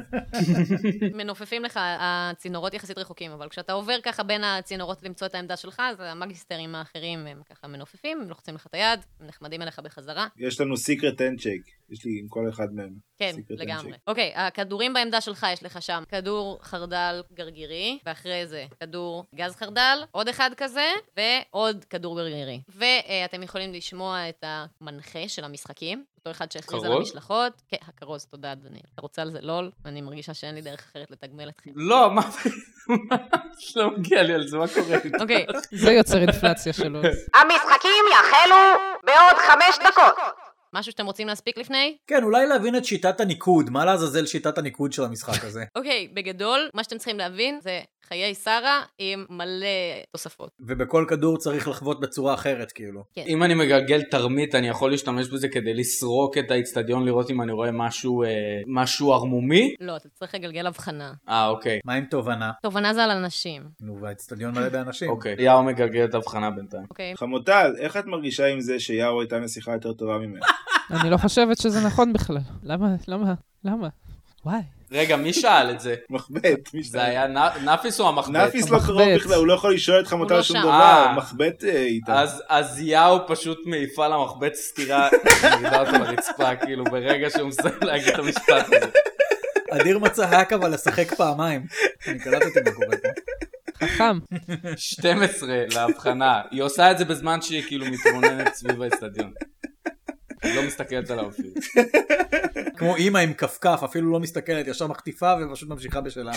B: [LAUGHS]
A: מנופפים לך, הצינורות יחסית רחוקים, אבל כשאתה עובר ככה בין הצינורות למצוא את העמדה שלך, אז המגיסטרים האחרים הם ככה מנופפים, הם לוחצים לך את היד, הם נחמדים אליך בחזרה.
B: יש לנו handshake. יש לי עם כל אחד מהם.
A: כן, לגמרי. אוקיי, הכדורים בעמדה שלך, יש לך שם כדור חרדל גרגירי, ואחרי זה כדור גז חרדל, עוד אחד כזה, ועוד כדור גרגירי. ואתם יכולים לשמוע את המנחה של המשחקים, אותו אחד שהכריז על? המשלחות. כן, הכרוז, תודה, אדוני. אתה רוצה על זה לול? אני מרגישה שאין לי דרך אחרת לתגמל אתכם.
E: לא, מה... לא מגיע לי על זה, מה קורה?
A: אוקיי,
D: זה יוצר אינפלציה שלו.
H: המשחקים יחלו בעוד חמש דקות.
A: משהו שאתם רוצים להספיק לפני?
C: כן, אולי להבין את שיטת הניקוד, מה לעזאזל שיטת הניקוד של המשחק הזה. [LAUGHS]
A: אוקיי, בגדול, מה שאתם צריכים להבין זה חיי שרה עם מלא תוספות.
C: ובכל כדור צריך לחוות בצורה אחרת, כאילו.
E: אם אני מגלגל תרמית, אני יכול להשתמש בזה כדי לסרוק את האיצטדיון, לראות אם אני רואה משהו, אה, משהו ערמומי?
A: לא, אתה צריך לגלגל הבחנה.
E: אה, אוקיי.
C: מה עם תובנה?
A: תובנה זה על אנשים,
C: נו, והאצטדיון מלא באנשים.
E: אוקיי. יאו מגלגל את הבחנה בינתיים.
A: אוקיי?
B: חמוטל, איך את מרגישה עם זה שיאו הייתה נסיכה יותר טובה ממך? [LAUGHS]
D: אני לא חושבת שזה נכון בכלל. למה? למה? למה? וואי.
E: רגע, מי שאל את זה? [LAUGHS]
B: מחבט.
E: זה היה נאפיס או המחבט?
B: נאפיס לא קרוב. בכלל, הוא לא יכול לשאול את חמוטל
A: לא
B: שום. דבר,
E: אה.
B: מחבט אה, איתה.
E: אז, יאו פשוט מעיפה למחבט סטירה, [LAUGHS] מעידה אותו לרצפה, כאילו, ברגע שהוא מסיים [LAUGHS] להגיד את המשפט הזה.
C: אדיר מצא האק אבל לשחק פעמיים. אני קלטתי מה קורה פה.
D: חכם.
E: 12 להבחנה. היא עושה את זה בזמן שהיא כאילו מתרוננת סביב האצטדיון. לא מסתכלת עליו אפילו.
C: כמו אימא עם כפכף, אפילו לא מסתכלת, ישר מחטיפה ופשוט ממשיכה בשלה.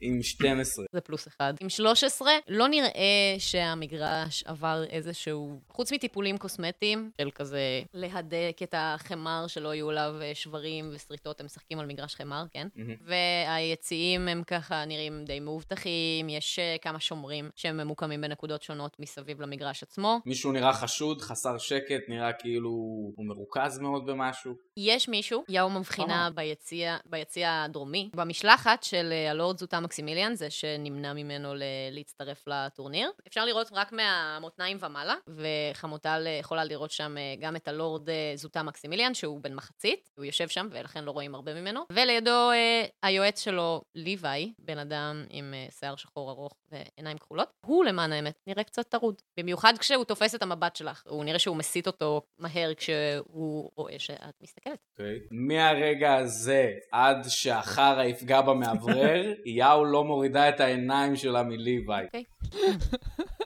E: עם 12.
A: זה פלוס אחד. עם 13, לא נראה שהמגרש עבר איזשהו, חוץ מטיפולים קוסמטיים, של כזה להדק את החמר שלא יהיו עליו אה, שברים ושריטות, הם משחקים על מגרש חמר, כן? והיציעים הם ככה נראים די מאובטחים, יש אה, כמה שומרים שהם ממוקמים בנקודות שונות מסביב למגרש עצמו.
E: מישהו נראה חשוד, חסר שקט, נראה כאילו הוא מרוכז מאוד במשהו.
A: יש מישהו, יאו מבחינה ביציע, ביציע הדרומי, במשלחת של אה, הלורד זוטה מקסימיליאן, זה שנמנע ממנו ל- להצטרף לטורניר. אפשר לראות רק מהמותניים ומעלה, וחמוטל יכולה לראות שם אה, גם את הלורד אה, זוטה מקסימיליאן, שהוא בן מחצית, הוא יושב שם ולכן לא רואים הרבה ממנו. ולידו אה, היועץ שלו, ליוואי, בן אדם עם אה, שיער שחור ארוך ועיניים כחולות. הוא למען האמת נראה קצת טרוד. במיוחד כשהוא תופס את המבט שלך, הוא נראה שהוא מסיט אותו מהר כשהוא רואה שאת מסתכלת.
E: אוקיי. מהרגע הזה עד שהחרא יפגע במאוורר, [LAUGHS] יאו לא מורידה את העיניים שלה מליוואי. [LAUGHS]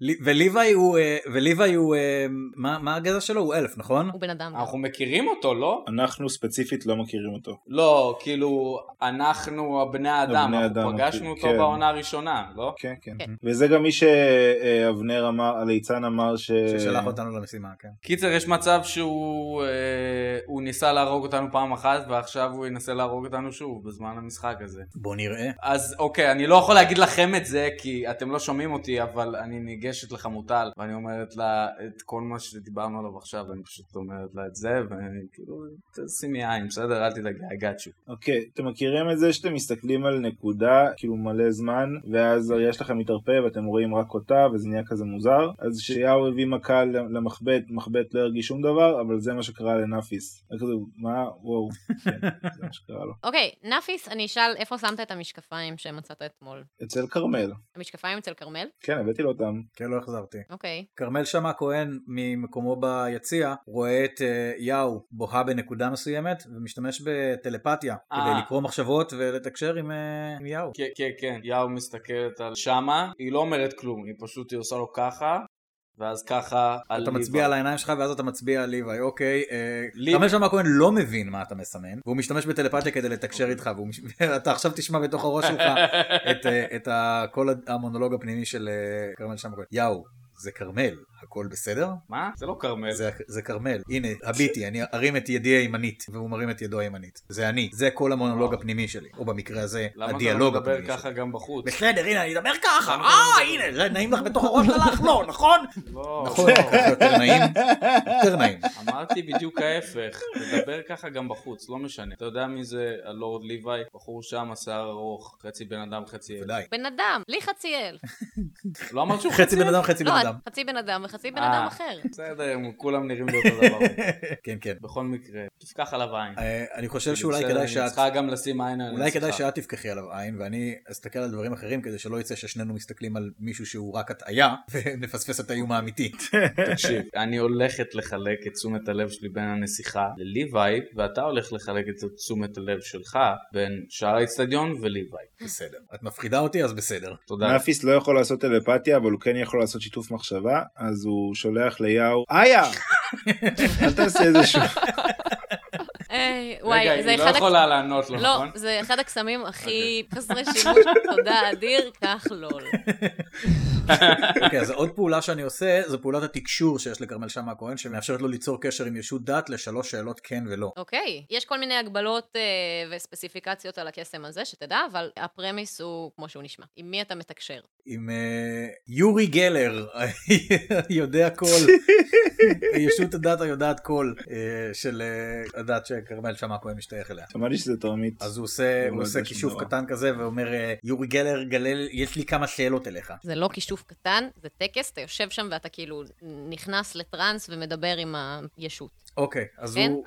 C: לי- וליוואי הוא, אה, וליוואי הוא, אה, מה מה הגזע שלו? הוא אלף, נכון?
A: הוא בן אדם.
E: אנחנו מכירים אותו, לא?
B: אנחנו ספציפית לא מכירים אותו.
E: לא, כאילו, אנחנו הבני האדם,
B: הבני
E: אנחנו
B: אדם,
E: פגשנו אותו
B: כן.
E: בעונה הראשונה, לא?
B: כן, כן.
A: כן.
B: וזה גם מי שאבנר אמר, הליצן אמר ש...
C: ששלח אותנו למשימה, כן.
E: קיצר, יש מצב שהוא אה, הוא ניסה להרוג אותנו פעם אחת, ועכשיו הוא ינסה להרוג אותנו שוב, בזמן המשחק הזה.
C: בוא נראה.
E: אז אוקיי, אני לא יכול להגיד לכם את זה, כי אתם לא שומעים אותי, אבל אני ניגשת לחמוטל, ואני אומרת לה את כל מה שדיברנו עליו עכשיו, אני פשוט אומרת לה את זה, ואני כאילו, תשימי עין, בסדר? אל תדאגי, I got you.
B: אוקיי, אתם מכירים את זה שאתם מסתכלים על נקודה, כאילו מלא זמן, ואז הראייה שלכם מתערפא ואתם רואים רק אותה, וזה נהיה כזה מוזר. אז כשיאו הביא מכה למחבט, מחבט לא הרגיש שום דבר, אבל זה מה שקרה לנאפיס. כזה, מה? וואו. [LAUGHS] כן, זה מה שקרה לו.
A: אוקיי, נאפיס, אני אשאל איפה שמת את המשקפיים שמצאת אתמול.
B: אצל כרמל.
A: המשקפיים אצל כרמל?
B: כן, הבאתי לו אותם.
C: כן, לא החזרתי.
A: אוקיי.
C: כרמל שאמה הכהן ממקומו ביציע רואה את אה, יאו בוהה בנקודה מסוימת ומשתמש בטלפתיה
E: אה.
C: כדי לקרוא מחשבות ולתקשר עם אה, עם יאו.
E: כן, כן, כן. יאו מסתכלת על שמה, היא לא אומרת כלום, היא פשוט היא עושה לו ככה, ואז ככה על
C: אתה
E: ליבה.
C: מצביע על העיניים שלך ואז אתה מצביע על ליוואי, אוקיי. אה,
E: ליב-
C: כרמל שאמה הכהן לא מבין מה אתה מסמן והוא משתמש בטלפתיה כדי לתקשר איתך [LAUGHS] ואתה עכשיו תשמע בתוך הראש שלך את, אה, את כל המונולוג הפנימי של אה, כרמל שאמה הכהן. יאו, זה כרמל, הכל בסדר?
E: מה? זה לא כרמל.
C: זה, זה כרמל, הנה, הביטי, אני ארים את ידי הימנית, והוא מרים את ידו הימנית. זה אני, זה כל המונולוג הפנימי שלי, או במקרה הזה,
E: למה אתה לא
C: הדיאלוג
E: מדבר
C: הפנימי
E: ככה
C: שלי.
E: גם בחוץ?
C: בסדר, הנה, אני אדבר ככה,
E: לא
C: אה? הנה, נעים לך בתוך הראש שלך? לא, נכון?
E: לא,
C: נכון, ככה יותר נעים, יותר נעים.
E: אמרתי בדיוק ההפך, תדבר ככה גם בחוץ, לא משנה. אתה יודע מי זה הלורד ליוואי? בחור שם, השיער ארוך, חצי בן אדם, חצי...
C: ודאי.
A: בן אדם, לי חציאל.
E: לא אמרת שהוא
C: חצי בן אדם, חצי בן
A: לא,
C: אדם.
A: חצי בן אדם, וחצי בן
E: אה.
A: אדם אחר.
E: בסדר, הם כולם נראים לי אותו דבר. [LAUGHS]
C: כן, כן.
E: בכל מקרה, תפקח עליו עין.
C: אה, אני חושב שאולי
E: בסדר,
C: כדאי שאת...
E: צריכה גם לשים עין על
C: אולי כדאי. שאת תפקחי עליו עין ואני אסתכל על דברים אחרים כדי שלא יצא ששנינו מסתכלים על מישהו שהוא רק הטעיה [LAUGHS] ונפספס את האיום האמיתי.
E: תקשיב, אני הולכת לחלק את תשומת הלב שלי בין הנסיכה לליוואי, ואתה הולך לחלק את תשומת הלב שלך בין שער האצטדיון וליוואי.
C: בסדר. את מפחידה אותי אז בסדר.
E: תודה.
B: נאפיס לא יכול לעשות טלפתיה, אבל הוא כן יכול לעשות שיתוף מחשבה, אז הוא שולח ליאו, איה! אל תעשה איזשהו...
A: היי, [LAUGHS] וואי,
E: רגע,
A: זה
E: היא לא
A: אחד... הק-
E: יכולה לענות לו,
A: לא,
E: נכון?
A: זה אחד הקסמים הכי חסרי שימוש, תודה אדיר, קח לול.
C: אוקיי, אז עוד פעולה שאני עושה זו פעולת התקשור שיש לכרמל שאמה הכהן שמאפשרת לו ליצור קשר עם ישות דת לשלוש שאלות כן ולא.
A: אוקיי, יש כל מיני הגבלות אה, וספציפיקציות על הקסם הזה, שתדע, אבל הפרמיס הוא כמו שהוא נשמע. עם מי אתה מתקשר?
C: עם אה, יורי גלר, [LAUGHS] יודע כל, [LAUGHS] ישות הדת היודעת כל אה, של אה, הדת שכרמל שאמה הכהן משתייך אליה.
B: שמעתי שזה תרמית.
C: אז הוא עושה, הוא עושה כישוף
B: דבר.
C: קטן כזה ואומר, אה, יורי גלר, גלל, יש לי כמה שאלות אליך.
A: זה לא כישוף קטן, זה טקס, אתה יושב שם ואתה כאילו נכנס לטראנס ומדבר עם הישות.
C: אוקיי, אז
A: כן?
C: הוא...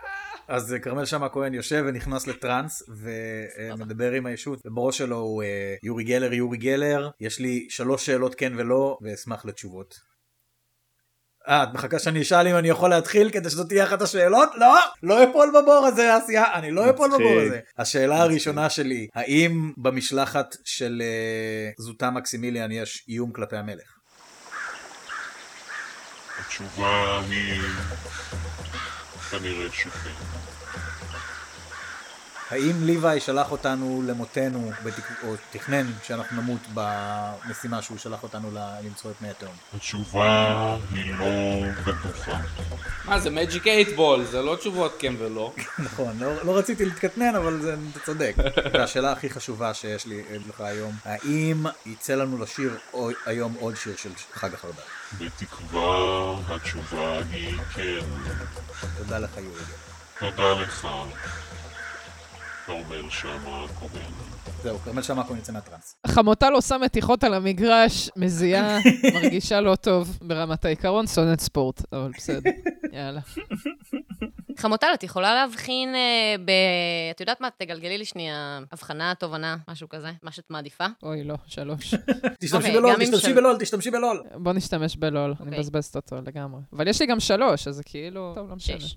C: אז כרמל שאמה הכהן יושב ונכנס לטראנס ומדבר עם הישות, ובראש שלו הוא אה, יורי גלר, יורי גלר, יש לי שלוש שאלות כן ולא, ואשמח לתשובות. אה, את מחכה שאני אשאל אם אני יכול להתחיל כדי שזאת תהיה אחת השאלות? לא! לא אפול בבור הזה, אסיה, אני לא אפול. בבור הזה. השאלה הראשונה שלי, האם במשלחת של אה, זוטה מקסימיליאן יש איום כלפי המלך?
F: התשובה היא כנראה שכן.
C: האם ליוואי שלח אותנו למותנו, בתק... או תכנן שאנחנו נמות במשימה שהוא שלח אותנו. למצוא את מי התהום?
F: התשובה היא לא בטוחה.
E: מה זה מג'יק 8 בול, זה לא תשובות כן ולא. [LAUGHS]
C: נכון, לא, לא רציתי להתקטנן, אבל זה, אתה צודק. [LAUGHS] והשאלה הכי חשובה שיש לי אה, לך היום, האם יצא לנו לשיר או- היום עוד שיר של חג החרדל?
F: בתקווה התשובה היא כן.
C: תודה לך יורי.
F: תודה לך. כרמל שאמה הכהן.
C: זהו, כרמל שאמה הכהן יצא מהטראנס.
D: חמוטל עושה מתיחות על המגרש, מזיעה, [LAUGHS] מרגישה לא טוב ברמת העיקרון, שונאת ספורט, אבל בסדר, יאללה.
A: חמוטל, את יכולה להבחין אה, ב... את יודעת מה? תגלגלי לי שנייה הבחנה, תובנה, משהו כזה, מה שאת מעדיפה.
D: אוי, לא, שלוש. [LAUGHS]
C: תשתמשי
A: אוקיי,
C: בלול, תשתמשי בלול, תשתמשי בלול.
D: בוא נשתמש בלול, אני
A: אוקיי.
D: מבזבזת אותו לגמרי. אבל יש לי גם שלוש, אז זה כאילו... טוב, לא משנה.
A: שש.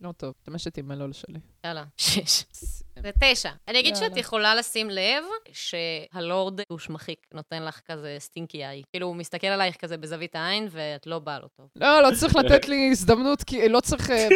D: לא טוב, משתמשת עם הלול שלי.
A: יאללה, שש. זה תשע. אני אגיד
D: יאללה.
A: שאת יכולה לשים לב שהלורד דוש מחיק נותן לך כזה סטינקי איי. כאילו, הוא מסתכל עלייך כזה בזווית העין, ואת לא באה לו טוב.
D: לא, לא צריך לתת לי הזדמנות, כי לא צריך, אה,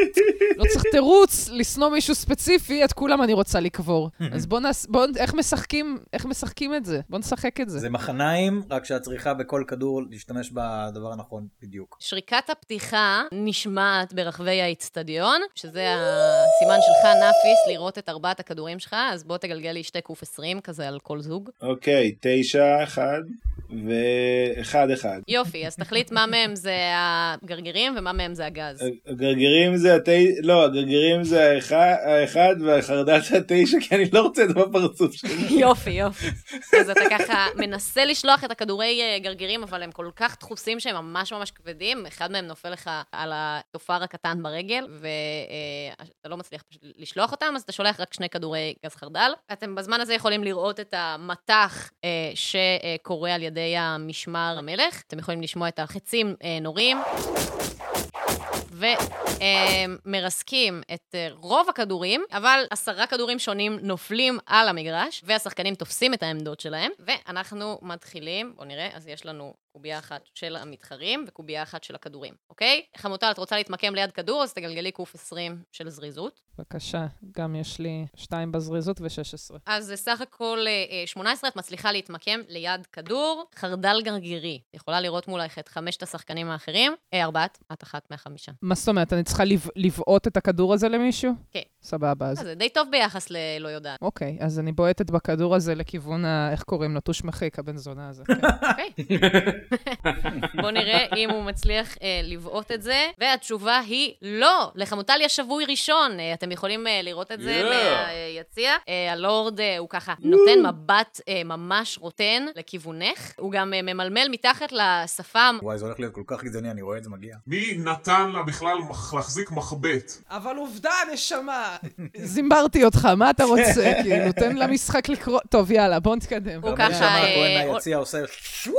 D: לא צריך תירוץ לשנוא מישהו ספציפי, את כולם אני רוצה לקבור. אז בוא נעש... בוא, איך משחקים, איך משחקים את זה? בוא נשחק את זה.
C: זה מחניים, רק שאת צריכה בכל כדור להשתמש בדבר הנכון בדיוק.
A: שריקת הפתיחה נשמעת ברחבי האיצטדיון, שזה הסימן שלך, נאפיס, לראות את ארבעת הכדורים שלך, אז בוא תגלגל לי שתי קוף 20 כזה על כל זוג.
B: אוקיי, תשע, אחד, ואחד, אחד.
A: יופי, אז תחליט מה מהם זה הגרגירים ומה מהם זה הגז.
B: הגרגירים זה התי... לא, הגרגירים זה האחד, האחד והחרדל זה התשע, כי אני לא רוצה את זה בפרצוף שלי.
A: יופי, יופי. אז אתה ככה מנסה לשלוח את הכדורי אה, גרגירים, אבל הם כל כך דחוסים שהם ממש ממש כבדים, אחד מהם נופל לך על התופר הקטן ברגל, ואתה לא מצליח פשוט לשלוח אותם, אז אתה שולח רק שני כדורי גז חרדל. אתם בזמן הזה יכולים לראות את המטח אה, שקורה על ידי המשמר המלך. אתם יכולים לשמוע את החצים אה, נורים. ומרסקים את אה, רוב הכדורים, אבל עשרה כדורים שונים נופלים על המגרש, והשחקנים תופסים את העמדות שלהם, ואנחנו מתחילים, בואו נראה, אז יש לנו קובייה אחת של המתחרים וקובייה אחת של הכדורים, אוקיי? חמוטל, את רוצה להתמקם ליד כדור, אז תגלגלי קוף 20 של זריזות.
D: בבקשה, גם יש לי שתיים בזריזות ו-16.
A: אז זה סך הכל אה, אה, 18, את מצליחה להתמקם ליד כדור, חרדל גרגירי. את יכולה לראות מולך את חמשת השחקנים האחרים, אה, ארבעת, את אחת מהחמישה.
D: מה זאת אומרת, אני צריכה לב- לבעוט את הכדור הזה למישהו?
A: כן.
D: סבבה, אז...
A: אה, זה די טוב ביחס ללא יודעת.
D: אוקיי, אז אני בועטת בכדור הזה לכיוון ה... איך קוראים לו? טוש מחיק, הבן זונה הזה. [LAUGHS]
A: אוקיי. [LAUGHS] בואו נראה אם הוא מצליח אה, לבעוט את זה. והתשובה היא לא. לחמוטל יש שבוי ראשון. אה, אתם יכולים אה, לראות את זה
E: Yeah.
A: מהיציע. אה, הלורד, אה, הוא ככה נותן מבט אה, ממש רוטן לכיוונך. הוא גם אה, ממלמל מתחת לשפם.
C: וואי, זה הולך להיות כל כך גזעני, אני רואה את זה מגיע.
G: מי נתן לה בכלל להחזיק מחבט?
D: אבל עובדה, נשמה! זימברתי אותך, מה אתה רוצה? [LAUGHS] כאילו, תן למשחק לקרוא... טוב, יאללה, בוא נתקדם.
A: הוא ככה, אה,
C: הכהן
A: אה,
C: מהיציע עושה אה,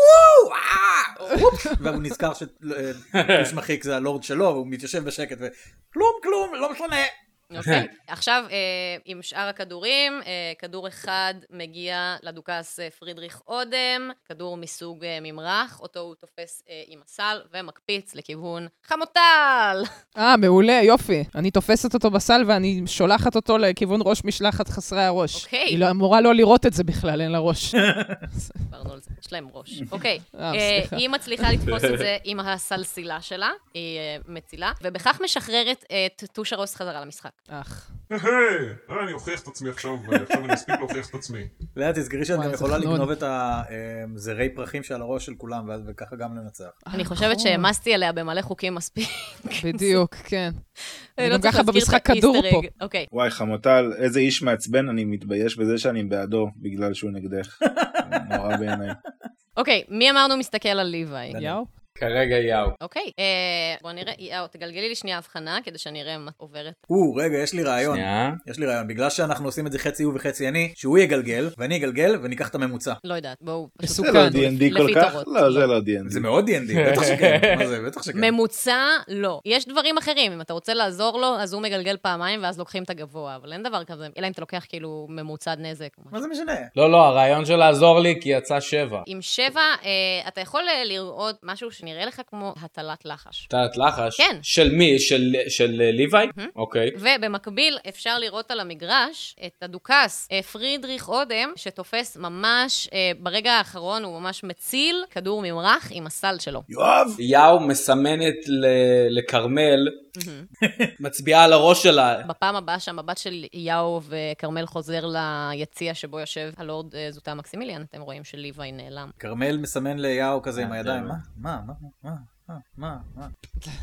C: [LAUGHS] והוא נזכר שטוש מחיק זה הלורד שלו, והוא מתיישב בשקט וכלום, כלום, לא משנה.
A: אוקיי. עכשיו, אה, עם שאר הכדורים, אה, כדור אחד מגיע לדוכס אה, פרידריך אודם, כדור מסוג ממרח, אותו הוא תופס עם הסל ומקפיץ לכיוון חמוטל!
D: אה, מעולה, יופי. אני תופסת אותו בסל ואני שולחת אותו לכיוון ראש משלחת חסרי הראש.
A: אוקיי.
D: היא לא אמורה לא לראות את זה בכלל, אין לה ראש. [LAUGHS]
A: דיברנו על זה, יש להם ראש. [LAUGHS] אוקיי. היא מצליחה לתפוס את [LAUGHS] זה עם הסלסילה שלה, היא מצילה, ובכך משחררת את טושרוס חזרה למשחק.
D: אך.
G: היי, אה, אני אוכיח את עצמי עכשיו, ועכשיו אני אספיק להוכיח את עצמי.
C: לאה, תזכרי שאת גם יכולה. לגנוב את הזרי פרחים שעל הראש של כולם, וככה גם לנצח.
A: אני חושבת
D: נכון.
A: שהעמסתי עליה במלא חוקים מספיק.
D: בדיוק, כן. אני
A: לא
D: גם
A: צריך
D: ככה
A: להזכיר
D: במשחק כדור פה.
A: אג. אוקיי,
B: וואי, חמוטל, איזה איש מעצבן, אני מתבייש בזה שאני בעדו, בגלל שהוא נגדך. [LAUGHS] נורא בעיניי.
A: אוקיי, מי אמרנו מסתכל על ליוואי?
D: יאו?
E: כרגע יאו.
A: אוקיי, אה, בוא נראה, יאו, תגלגלי לי שנייה הבחנה, כדי שאני אראה מה עוברת.
C: או, רגע, יש לי רעיון.
E: שנייה.
C: יש לי רעיון, בגלל שאנחנו עושים את זה חצי הוא וחצי אני, שהוא יגלגל, ואני אגלגל, וניקח את הממוצע.
A: לא יודעת, בואו.
D: מסוכן.
B: זה לא D&D כל כך? לא, זה לא D&D.
C: זה מאוד D&D, בטח שכן. [LAUGHS] מה זה, בטח שכן.
A: ממוצע, לא. יש דברים אחרים, אם אתה רוצה לעזור לו, אז הוא מגלגל פעמיים, ואז לוקחים את הגבוה, אבל אין דבר כזה, אלא אם אתה לוקח כאילו ממוצע נזק.
C: מה. זה משנה?
E: לא, לא, הרעיון של לעזור לי כי יצא שבע.
A: עם שבע, אתה יכול לראות משהו שנראה לך כמו הטלת לחש.
E: טלת לחש?
A: כן.
E: של מי? של, של אה, ליוואי? אוקיי.
A: ובמקביל אפשר לראות על המגרש את הדוכס אה, פרידריך אודם, שתופס ממש, אה, ברגע האחרון הוא ממש מציל כדור ממרח עם הסל שלו.
B: יואב!
E: יאו מסמנת ל- לכרמל, [LAUGHS] מצביעה על הראש שלה.
A: בפעם הבאה שהמבט של יאו וכרמל חוזר ליציע שבו יושב הלורד אה, זוטה מקסימיליאן, אתם רואים שליוואי נעלם.
C: כרמל מסמן ליאו כזה
E: אה,
C: עם הידיים, מה? מה? מה? מה? מה? מה? מה? [LAUGHS]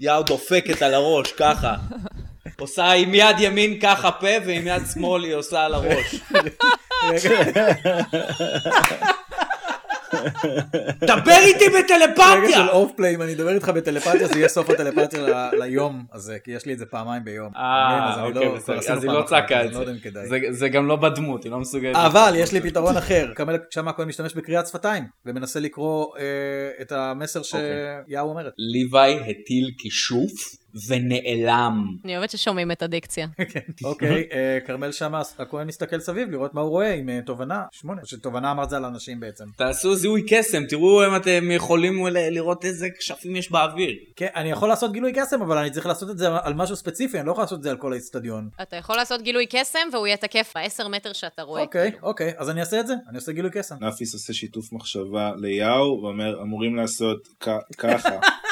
E: יאו דופקת על הראש, ככה. [LAUGHS] עושה עם יד ימין ככה פה, ועם יד שמאל היא עושה על הראש. דבר איתי
C: רגע של
E: בטלפתיה!
C: אוף פליי, אם אני אדבר איתך בטלפתיה, זה יהיה סוף הטלפתיה ל- ליום הזה, כי יש לי את זה פעמיים ביום.
E: אה, אוקיי,
C: לא-
E: אז היא לא צעקה את
C: לא
E: זה. זה. גם לא בדמות, היא לא מסוגלת.
C: אבל יש לי פתרון אחר, שם הכהן משתמש בקריאת שפתיים, ומנסה לקרוא אה, את המסר שיאו אומרת.
E: ליוואי הטיל כישוף ונעלם.
A: אני אוהבת ששומעים את הדיקציה. [LAUGHS] [LAUGHS]
C: אוקיי, אה, כרמל שם הכהן מסתכל סביב לראות מה הוא רואה עם אה, תובנה, שמונה, שתובנה אמרת זה על אנשים בעצם.
E: תעשו זיהוי קסם, תראו אם אתם יכולים לראות איזה כשפים יש באוויר.
C: כן, אני יכול לעשות גילוי קסם, אבל אני צריך לעשות את זה על משהו ספציפי, אני לא יכול לעשות את זה על כל האיצטדיון.
A: אתה יכול לעשות גילוי קסם והוא יהיה תקף בעשר מטר שאתה רואה.
C: אוקיי,
A: כאילו.
C: אוקיי, אז אני אעשה את זה, אני עושה גילוי קסם.
B: נאפיס עושה שיתוף מחשבה ליאו, ואומר, אמורים לעשות ככה. [LAUGHS]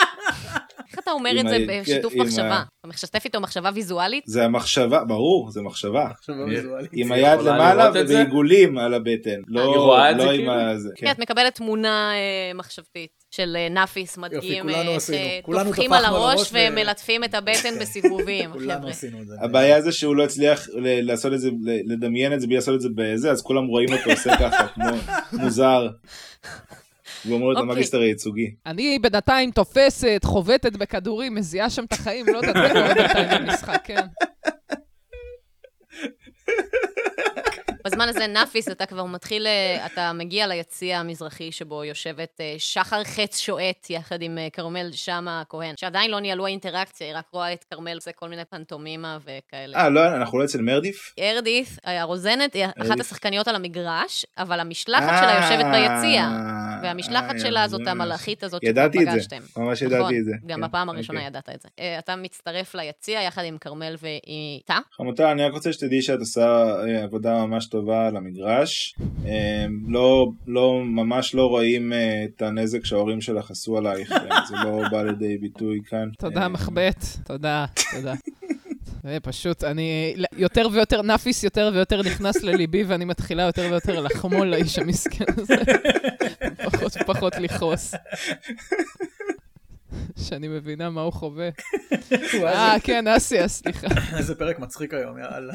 A: אתה אומר את זה
B: ה-
A: בשיתוף
B: ה-
A: מחשבה? אתה משתף איתו מחשבה ויזואלית?
B: זה המחשבה, ברור, זה מחשבה.
C: מחשבה ויזואלית.
B: עם היד למעלה? ובעיגולים על הבטן. לא לא עם
E: כאילו?
B: ה... זה,
A: כן,
B: כן.
A: את מקבלת תמונה אה, מחשבתית של אה, נאפיס מדגים, אה,
C: עשינו.
A: אה,
C: כולנו
A: טופחים על הראש ומלטפים את הבטן [LAUGHS] בסיבובים,
C: כולנו. עשינו את זה.
B: הבעיה זה שהוא לא הצליח ל- לעשות את זה, ל- לדמיין את זה בלי לעשות את זה בזה, אז כולם רואים אותו עושה ככה, כמו [LAUGHS] מוזר. והוא אומר לו את
A: אוקיי.
B: המגיסטר הייצוגי.
D: אני בינתיים תופסת, חובטת בכדורים, מזיעה שם את החיים, לא יודעת מה קורה בינתיים במשחק, כן. [LAUGHS]
A: בזמן הזה נאפיס, אתה כבר מתחיל, אה, אתה מגיע ליציע המזרחי שבו יושבת אה, שחר חץ שועט יחד עם אה, כרמל שאמה הכהן, שעדיין לא ניהלו האינטראקציה, היא רק רואה את כרמל עושה כל מיני פנטומימה וכאלה.
B: אה, לא, אנחנו לא אצל מרדיף?
A: ארדיף, הרוזנת, היא אחת. השחקניות על המגרש, אבל המשלחת שלה יושבת ביציע. והמשלחת שלה זאת. המלאכית הזאת
B: ידעתי את זה,
A: שפגשתם.
B: ממש
A: נכון,
B: ידעתי את זה.
A: גם
B: כן,
A: בפעם הראשונה
B: אוקיי.
A: ידעת את זה. אתה מצטרף ליציע יחד עם כרמל ואיתה.
B: חמוטל, אני רק רוצה שתדעי שאת עושה עבודה ממש טובה על המגרש. אה, לא, לא, ממש לא רואים אה, את הנזק שההורים שלך עשו עלייך, אה, זה לא בא לידי ביטוי כאן.
D: תודה,
B: אה,
D: מחבט. תודה, תודה. זה פשוט, אני יותר ויותר, נאפיס יותר ויותר נכנס לליבי, ואני מתחילה יותר ויותר לחמול לאיש המסכן הזה. פחות ופחות לכעוס. שאני מבינה מה הוא חווה. אה, כן, אסיה, סליחה. [LAUGHS]
C: איזה פרק מצחיק היום, יאללה.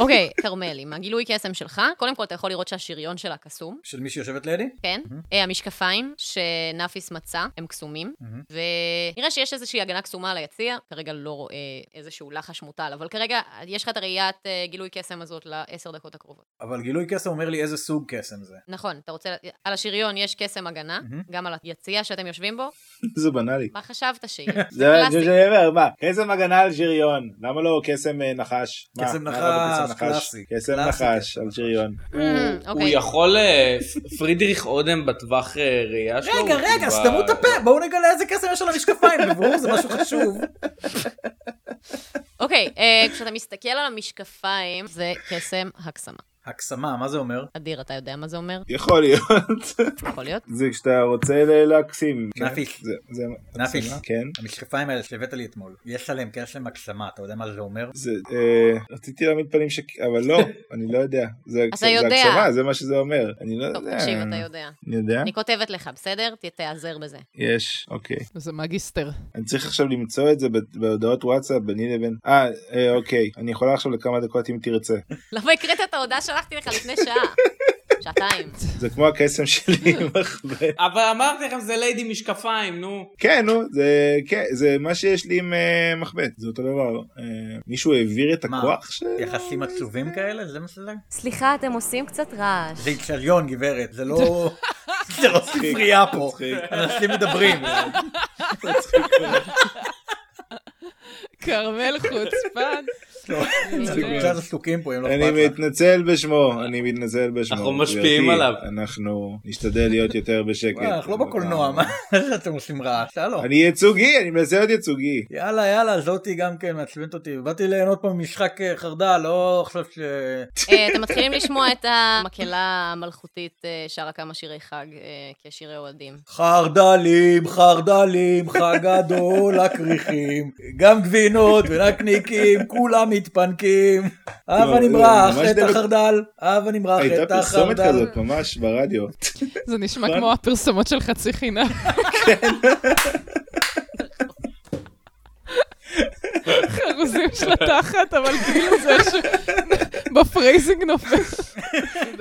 A: אוקיי, כרמל, עם הגילוי קסם שלך, קודם כל אתה יכול לראות שהשריון שלה קסום,
C: של מי שיושבת לידי?
A: כן? אה, המשקפיים שנאפיס מצא הם קסומים, ונראה שיש איזושהי הגנה קסומה על היציע, כרגע לא רואה איזשהו לחש מוטל, אבל כרגע יש לך את הראיית אה, גילוי קסם הזאת לעשר דקות הקרובות.
C: אבל גילוי קסם אומר לי איזה סוג קסם זה.
A: נכון, אתה רוצה, על השריון יש קסם הגנה, גם על היציע שאתם יושבים בו, [LAUGHS]
B: זה בנאלי.
A: מה חשבת שיהיה? [LAUGHS]
B: זה
A: זה
B: זה
A: קלאסי.
B: שאני אומר, מה, קסם הגנה על שריון, למה לא קסם אה, נחש?
C: קסם נחש,
B: לא בקסם
C: קלאסי.
B: קסם נחש על שריון.
A: Mm,
E: הוא
A: אוקיי.
E: יכול... אה, פרידריך אודם בטווח אה, ראייה שלו?
C: רגע,
E: הוא
C: רגע, סתמו את הפה, בואו נגלה איזה קסם יש על המשקפיים, בברור זה משהו חשוב. [LAUGHS]
A: אוקיי, אה, כשאתה מסתכל על המשקפיים, זה קסם הקסמה.
C: הקסמה, מה זה אומר?
A: אדיר, אתה יודע מה זה אומר?
B: יכול להיות.
A: יכול להיות? [LAUGHS]
B: זה כשאתה רוצה להקסים. כן? זה-
C: נפיש.
B: הקסמה, כן.
C: המשקפיים האלה שהבאת לי אתמול, יש עליהם קסם הקסמה, אתה יודע מה זה אומר?
B: זה, אה, רציתי להעמיד פנים ש... אבל לא, אני לא יודע. זה
A: אתה
B: זה מה שזה אומר. אני לא
A: טוב,
B: יודע.
A: תקשיב, אתה יודע.
B: אני יודע?
A: אני כותבת לך, בסדר? תיעזר בזה.
B: יש, אוקיי.
D: זה מגיסטר.
B: אני צריך עכשיו למצוא את זה ב- בהודעות וואטסאפ ביני לבין... אה, אה, אוקיי. אני יכולה עכשיו לכמה דקות אם תרצה. [LAUGHS]
A: למה הקראת את ההודעה שלחתי לך לפני שעה? [LAUGHS] שעתיים.
B: זה כמו הקסם שלי עם [LAUGHS] מחבט.
E: אבל אמרתי לכם זה ליידי משקפיים, נו.
B: כן, נו, זה, כן, זה מה שיש לי עם uh, מחבט, זה אותו דבר. Uh, מישהו העביר את
C: מה?
B: הכוח של...
C: יחסים עצובים כאלה? זה מה שזה?
A: סליחה, אתם עושים קצת רעש.
C: זה איצטדיון, גברת, זה לא... [LAUGHS] זה לא ספרייה פה. אנשים מדברים.
D: כרמל חוצפן.
C: לא,
A: מצחיק.
C: קצת עסוקים פה, אם לא
B: אני
C: אכפת לך.
B: מתנצל בשמו, אני מתנצל בשמו.
E: אנחנו משפיעים עליו.
B: אנחנו נשתדל להיות יותר בשקט.
C: אנחנו לא בקולנוע, מה אתם עושים רעש? שלום.
B: אני ייצוגי, אני מנסה להיות ייצוגי.
C: יאללה, יאללה, זאתי גם כן מעצבנת אותי. באתי ליהנות פה ממשחק אה, חרדל, לא עכשיו ש...
A: אה, אתם מתחילים לשמוע את המקהלה המלכותית אה, שרה כמה שירי חג אה, כשירי אוהדים.
C: חרדלים, חרדלים, חג גדול, [LAUGHS] הכריכים, גם גבינות ונקניקים, כולם מתפנקים. הבה
B: לא,
C: נמרח את החרדל, הבה נמרח
B: הייתה
C: את
B: פרסומת
C: החרדל.
B: כזאת ממש ברדיו. [LAUGHS]
D: זה נשמע? כמו הפרסומות של חצי חינם. [LAUGHS] [LAUGHS] חרוזים של התחת, אבל כאילו זה ש... ב phrasing נופל.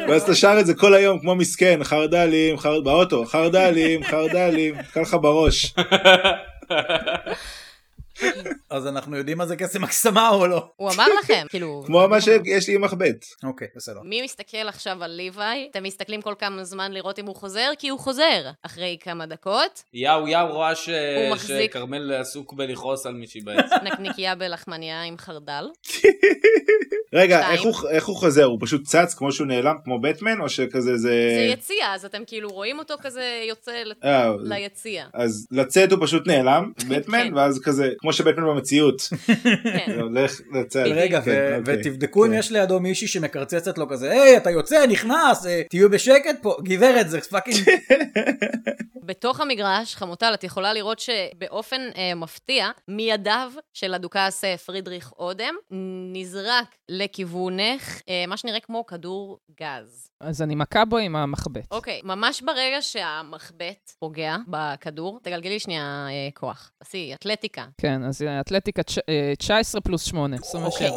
B: ואז אתה שר את זה כל היום כמו מסכן, חרדלים, חרד... באוטו, חרדלים, חרדלים, קל לך בראש.
C: אז אנחנו יודעים מה זה קסם הקסמה או לא?
A: הוא אמר לכם, כאילו...
B: כמו מה שיש לי עם מחבט.
C: אוקיי, בסדר.
A: מי מסתכל עכשיו על ליוואי? אתם מסתכלים כל כמה זמן לראות אם הוא חוזר? כי הוא חוזר. אחרי כמה דקות,
E: יאו יאו רואה ש-
A: הוא מחזיק.
E: שכרמל עסוק בלכעוס על מישהי בעץ. [LAUGHS]
A: נקניקייה בלחמניה עם חרדל. [LAUGHS]
B: רגע. איך הוא, איך הוא חוזר? הוא פשוט צץ כמו שהוא נעלם כמו בטמן, או שכזה זה...
A: זה יציע, אז אתם כאילו רואים אותו כזה יוצא ל-
B: אה,
A: ליציע.
B: אז לצאת הוא פשוט נעלם, בטמן,
A: כן.
B: ואז כזה, כמו שבטמן במציאות.
A: כן.
B: זה הולך לצאת.
C: רגע,
B: כן, אוקיי.
C: ותבדקו אם
B: כן.
C: יש לידו מישהי שמקרצצת לו כזה, היי, אתה יוצא, נכנס, אה, תהיו בשקט פה, גברת, זה fucking... [LAUGHS]
A: בתוך המגרש, חמוטל, את יכולה לראות שבאופן אה, מפתיע, מידיו של הדוכס אה, פרידריך אודם, נזרק לכיוונך אה, מה שנראה כמו כדור גז.
D: אז אני מכה בו עם המחבט.
A: אוקיי, ממש ברגע שהמחבט פוגע בכדור, תגלגלי שנייה אה, כוח. תעשי אתלטיקה.
D: כן, אז אה, אתלטיקה תש- אה, 19 פלוס 8, 27.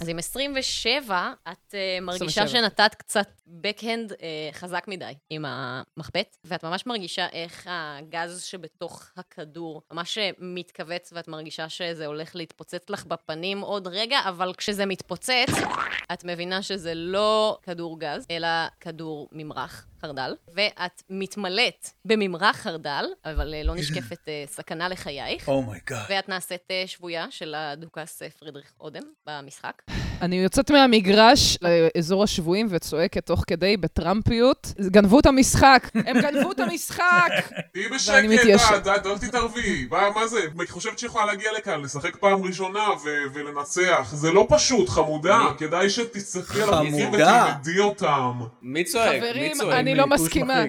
A: אז עם 27, את אה, מרגישה
D: 27.
A: שנתת קצת בקהנד אה, חזק מדי עם המחבט, ואת ממש מרגישה איך הגז שבתוך הכדור ממש אה, מתכווץ, ואת מרגישה שזה הולך להתפוצץ לך בפנים עוד רגע, אבל כשזה מתפוצץ, את מבינה שזה לא כדור גז, אלא כדור ממרח. חרדל, ואת מתמלאת בממרח חרדל, אבל אה, לא נשקפת אה, סכנה לחייך.
C: oh my god.
A: ואת נעשית אה, שבויה של הדוכס פרידריך אודם במשחק.
D: אני יוצאת מהמגרש לאזור השבויים וצועקת תוך כדי בטראמפיות, גנבו את המשחק, הם גנבו את המשחק! [LAUGHS]
G: תהיי בשקט, די, אל תתערבי. מה זה? את חושבת שיכולה להגיע לכאן, לשחק פעם ראשונה ולנצח. זה לא פשוט, חמודה. כדאי שתסתכלי על
C: חמודה.
G: ותלמדי אותם.
E: מי צועק? מי
D: חברים,
E: צועק?
D: אני לא מסכימה.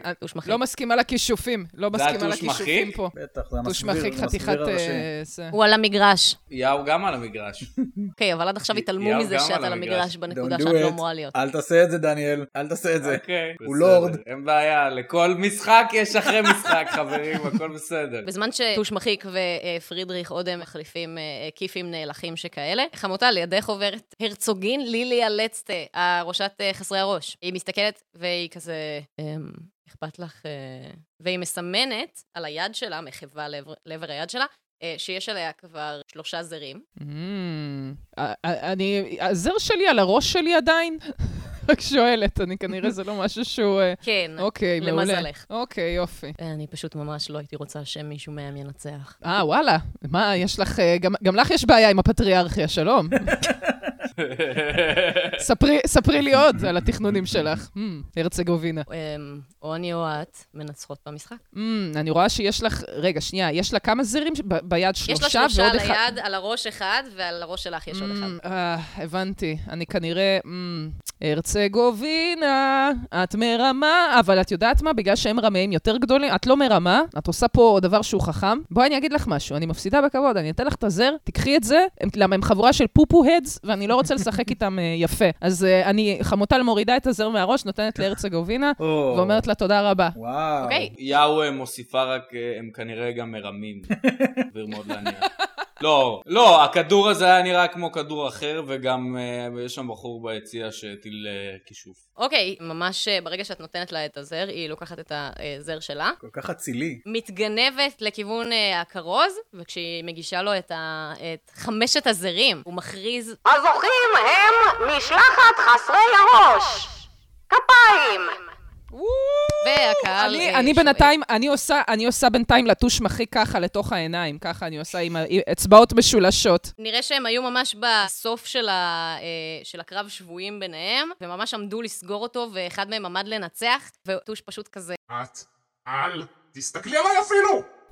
D: לא מסכימה לכישופים, לא מסכימה לכישופים? פה.
C: בטח, זה
D: מחיק
C: זה
D: חתיכת...
C: המסביר הראשי.
D: אה.
A: הוא על המגרש.
E: יאו גם על המגרש.
A: אוקיי, אבל עד עכשיו התעלמו מזה שאת
E: על המגרש.
A: בנקודה שאת לא. אמורה להיות.
C: אל תעשה את זה, דניאל, אל תעשה את זה.
E: אוקיי,
C: הוא. לורד.
E: אין בעיה, לכל משחק יש אחרי משחק, [LAUGHS] חברים, הכל בסדר.
A: בזמן שטוש מחיק ופרידריך עוד הם מחליפים אה, כיפים נאלחים שכאלה, חמותה לידך עוברת הרצוגין ליליה לצטה, הראשת אה, חסרי הראש. היא מסתכלת והיא כזה, אמ, אכפת לך... אה, והיא מסמנת על היד שלה, מחווה לעבר, היד שלה, שיש עליה כבר שלושה זרים.
D: Mm, אה, אה, אני, הזר שלי על הראש שלי עדיין? [LAUGHS] רק שואלת, אני כנראה זה לא משהו שהוא... אה,
A: כן,
D: אוקיי, מעולה.
A: למזלך.
D: אוקיי, יופי.
A: אה, אני פשוט ממש לא הייתי רוצה שמישהו מהם ינצח.
D: אה, וואלה. מה, יש לך... אה, גם, גם לך יש בעיה עם הפטריארכיה, שלום. [LAUGHS] ספרי, ספרי לי עוד על התכנונים שלך. Hmm, הרצגובינה.
A: אמ, או אני או את מנצחות במשחק.
D: Hmm, אני רואה שיש לך... רגע, שנייה, יש לה כמה זרים ביד?
A: יש לה
D: שלושה
A: שלושה
D: ועוד
A: על
D: אחד.
A: היד, על הראש אחד, ועל הראש שלך יש עוד אחד.
D: Mm, אה, הבנתי. אני כנראה... mm, הרצגובינה, את מרמה, אבל את יודעת מה? בגלל שהם רמאים יותר גדולים, את לא מרמה, את עושה פה דבר שהוא חכם. בואי אני אגיד לך משהו, אני מפסידה בכבוד, אני אתן לך את הזר, תקחי את זה, הם, למה הם חבורה של פופו-הדס, ואני לא רוצה לשחק איתם אה, יפה. אז אה, אני, חמוטל מורידה את הזר מהראש, נותנת להרצגובינה,
C: או,
D: ואומרת לה תודה רבה.
C: וואו.
A: אוקיי.
E: יאו אה, מוסיפה רק, הם כנראה גם מרמים. [LAUGHS] סביר מאוד להניח. לא, לא, הכדור הזה היה נראה כמו כדור אחר, וגם אה, יש שם בחור ביציע שהטיל אה, כישוף.
A: אוקיי, ממש אה, ברגע שאת נותנת לה את הזר, היא לוקחת את הזר שלה,
C: כל כך אצילי.
A: מתגנבת לכיוון הכרוז, וכשהיא מגישה לו את, ה... את חמשת הזרים, הוא מכריז,
H: הזוכים הם משלחת חסרי הראש. כפיים!
A: והקהל...
D: אני,
A: אה,
D: אני. בינתיים, אני עושה, אני עושה בינתיים לטוש מחי ככה לתוך העיניים, ככה אני עושה עם האצבעות משולשות.
A: נראה שהם היו ממש בסוף של, ה, אה, של הקרב שבויים ביניהם, וממש עמדו לסגור אותו, ואחד מהם עמד לנצח, וטוש פשוט כזה,
G: את, אל, תסתכלי עליי אפילו!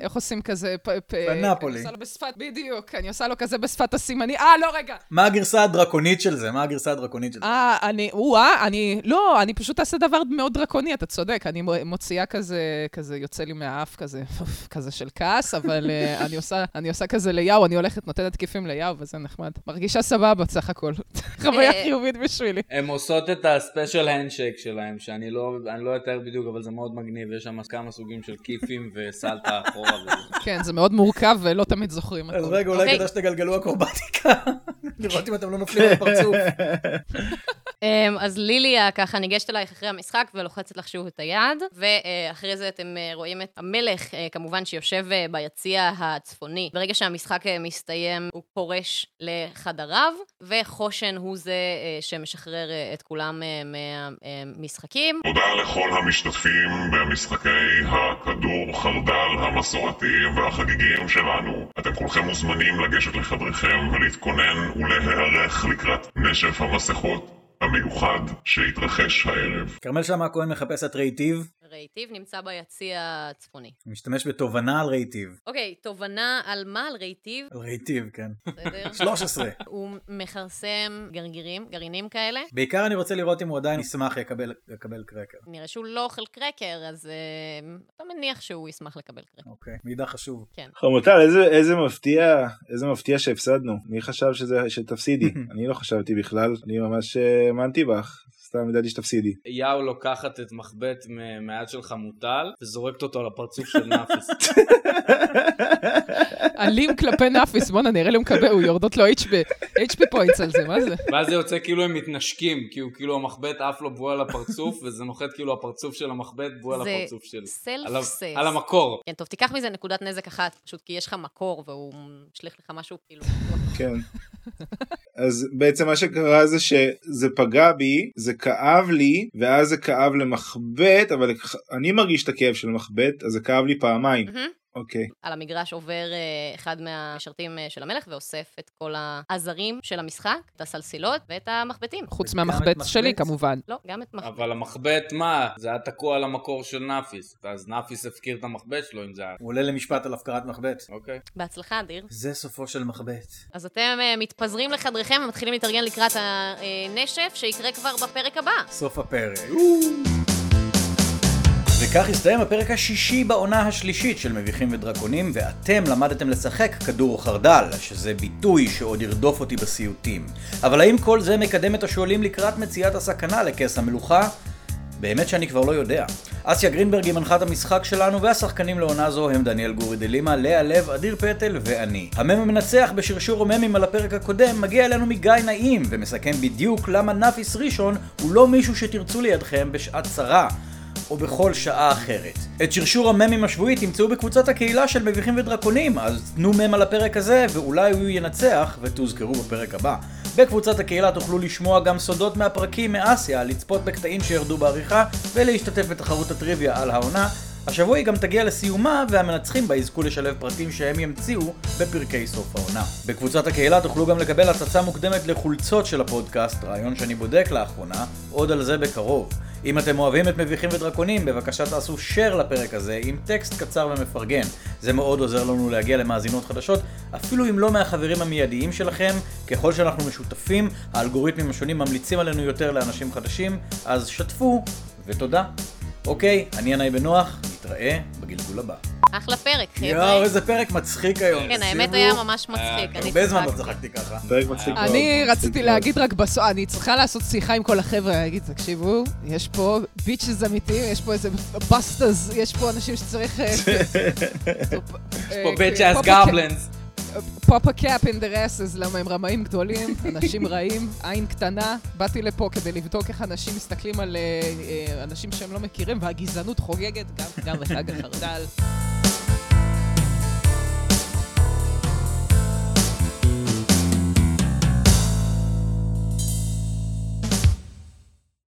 D: איך, עושים כזה? בשפת, בדיוק, אני עושה לו כזה בשפת הסימני. אה, לא, רגע.
C: מה הגרסה הדרקונית של זה? מה הגרסה הדרקונית של זה?
D: אה, אני, או-אה, אני, לא, אני פשוט אעשה דבר מאוד דרקוני, אתה צודק, אני מו- מוציאה כזה, כזה, יוצא לי מהאף כזה, כזה של כעס, אבל אה, [LAUGHS] אני עושה, אני עושה כזה ליאו, אני הולכת, נותנת תקיפים ליאו, וזה נחמד. מרגישה סבבה, סך הכל. [LAUGHS] חוויה
A: אה,
D: חיובית בשבילי.
E: הם עושות את הספיישל הנדשייק שלהם, שאני לא, אני לא אתאר בדיוק, אבל זה מאוד מגניב, יש שם כמה סוגים של כיפים וסלטה אחורה.
D: כן, זה מאוד מורכב ולא תמיד זוכרים.
C: אז
D: הכל.
C: רגע, אולי
A: אוקיי.
C: כדאי שתגלגלו אקרובטיקה. [LAUGHS] לראות אם אתם לא נופלים על הפרצוף.
A: אמ, אז ליליה ככה ניגשת אלייך אחרי המשחק ולוחצת לך שוב את היד, ואחרי זה אתם אה, רואים את המלך, אה, כמובן, שיושב אה, ביציע הצפוני. ברגע שהמשחק מסתיים, הוא פורש לחדריו, וחושן הוא זה שמשחרר את כולם מהמשחקים.
F: תודה לכל המשתתפים במשחקי הכדור חרדל המסורתיים והחגיגיים שלנו. אתם כולכם מוזמנים לגשת לחדריכם ולהתכונן ולהיערך לקראת נשף המסכות המיוחד שיתרחש הערב.
C: כרמל שאמה הכהן מחפשת רייטיב,
A: רייטיב נמצא ביציע הצפוני.
C: משתמש בתובנה על רייטיב.
A: אוקיי, תובנה על מה? על רייטיב?
C: על רייטיב, כן.
A: בסדר. [LAUGHS]
C: 13.
A: הוא מכרסם גרגירים, גרעינים כאלה.
C: בעיקר אני רוצה לראות אם הוא עדיין ישמח יקבל יקבל קרקר.
A: נראה שהוא לא אוכל קרקר, אז אה, אתה מניח שהוא ישמח לקבל קרקר.
C: אוקיי, מידע חשוב.
B: חמוטל, איזה, איזה מפתיע, איזה מפתיע שהפסדנו. מי חשב שזה, שתפסידי? [LAUGHS] אני לא חשבתי בכלל, אני ממש אה, האמנתי בך. סתם ידעתי שתפסידי.
E: יאו לוקחת את מחבט מהיד של חמוטל, וזורקת אותו על הפרצוף של נאפיס. [LAUGHS]
D: אלים כלפי נאפיס, בואנה, נראה לי הוא מקבל, הוא יורדות לו HP HP points על זה, מה זה?
E: ואז זה יוצא כאילו הם מתנשקים, כי הוא כאילו המחבט עף לו בועה על הפרצוף, וזה נוחת כאילו הפרצוף של המחבט בועה על
A: זה
E: הפרצוף שלי.
A: self
E: על ה-
A: סס.
E: על המקור.
A: כן, טוב, תיקח מזה נקודת נזק אחת, פשוט כי יש לך מקור והוא משליך לך משהו כאילו...
B: כן. אז בעצם מה שקרה זה שזה פגע בי, זה כאב לי, ואז זה כאב למחבט, אבל אני מרגיש את הכאב של מחבט, אז זה כאב לי פעמיים.
A: מהמם.
B: אוקיי.
A: על המגרש עובר אה, אחד מהמשרתים אה, של המלך ואוסף את כל העזרים של המשחק, את הסלסילות ואת המחבטים.
D: חוץ מהמחבט
C: מחבט?
D: שלי, כמובן.
A: לא, גם את מחבט.
E: אבל המחבט, מה? זה היה תקוע על המקור של נאפיס. אז נאפיס הפקיר את המחבט שלו אם זה היה...
C: הוא עולה למשפט על הפקרת מחבט.
E: אוקיי.
A: בהצלחה, אדיר.
C: זה סופו של מחבט.
A: אז אתם אה, מתפזרים לחדריכם ומתחילים להתארגן לקראת הנשף שיקרה כבר בפרק הבא.
C: סוף הפרק. וכך הסתיים הפרק השישי בעונה השלישית של מביכים ודרקונים, ואתם למדתם לשחק כדור חרדל, שזה ביטוי שעוד ירדוף אותי בסיוטים. אבל האם כל זה מקדם את השואלים לקראת מציאת הסכנה לכס המלוכה? באמת שאני כבר לא יודע. אסיה גרינברג היא מנחת המשחק שלנו, והשחקנים לעונה זו הם דניאל גורי דלימה, לאה לב, אדיר פטל ואני. המם המנצח בשרשור הממים על הפרק הקודם מגיע אלינו מגיא נעים, ומסכם בדיוק למה נאפיס ראשון הוא לא מישהו שתרצו לידכם בשעת צרה. או בכל שעה אחרת. את שרשור הממים השבועי תמצאו בקבוצת הקהילה של מביכים ודרקונים, אז תנו מם על הפרק הזה, ואולי הוא ינצח, ותוזכרו בפרק הבא. בקבוצת הקהילה תוכלו לשמוע גם סודות מהפרקים מאסיה, לצפות בקטעים שירדו בעריכה, ולהשתתף בתחרות הטריוויה על העונה. השבוע היא גם תגיע לסיומה, והמנצחים בה יזכו לשלב פרטים שהם ימציאו בפרקי סוף העונה. בקבוצת הקהילה תוכלו גם לקבל הצצה מוקדמת לחולצות של הפודקאסט, רעיון שאני בודק לאחרונה, עוד על זה בקרוב. אם אתם אוהבים את מביכים ודרקונים, בבקשה תעשו share לפרק הזה עם טקסט קצר ומפרגן. זה מאוד עוזר לנו להגיע למאזינות חדשות, אפילו אם לא מהחברים המיידיים שלכם. ככל שאנחנו משותפים, האלגוריתמים השונים ממליצים עלינו יותר לאנשים חדשים, אז שתפו, ותודה. אוקיי, אני ינאי בנוח, נתראה בגלגול הבא.
A: אחלה פרק, חבר'ה.
C: יואו, איזה פרק מצחיק היום.
A: כן, האמת. היה ממש מצחיק. אני
C: הרבה זמן לא
A: צחקתי.
C: ככה.
B: פרק מצחיק מאוד.
D: אני רציתי. להגיד רק בסוף, אני צריכה לעשות שיחה עם כל החבר'ה, להגיד, תקשיבו, יש פה bitches אמיתיים, יש פה איזה bastards, יש פה אנשים שצריך... אה, [LAUGHS]
E: יש פה ass goblins. pop
D: a cap in their asses, למה הם רמאים גדולים, [LAUGHS] אנשים רעים, עין קטנה. באתי לפה כדי לבדוק איך אנשים מסתכלים על אה, אה, אנשים שהם לא מכירים, והגזענות חוגגת גם גם בחג החרדל.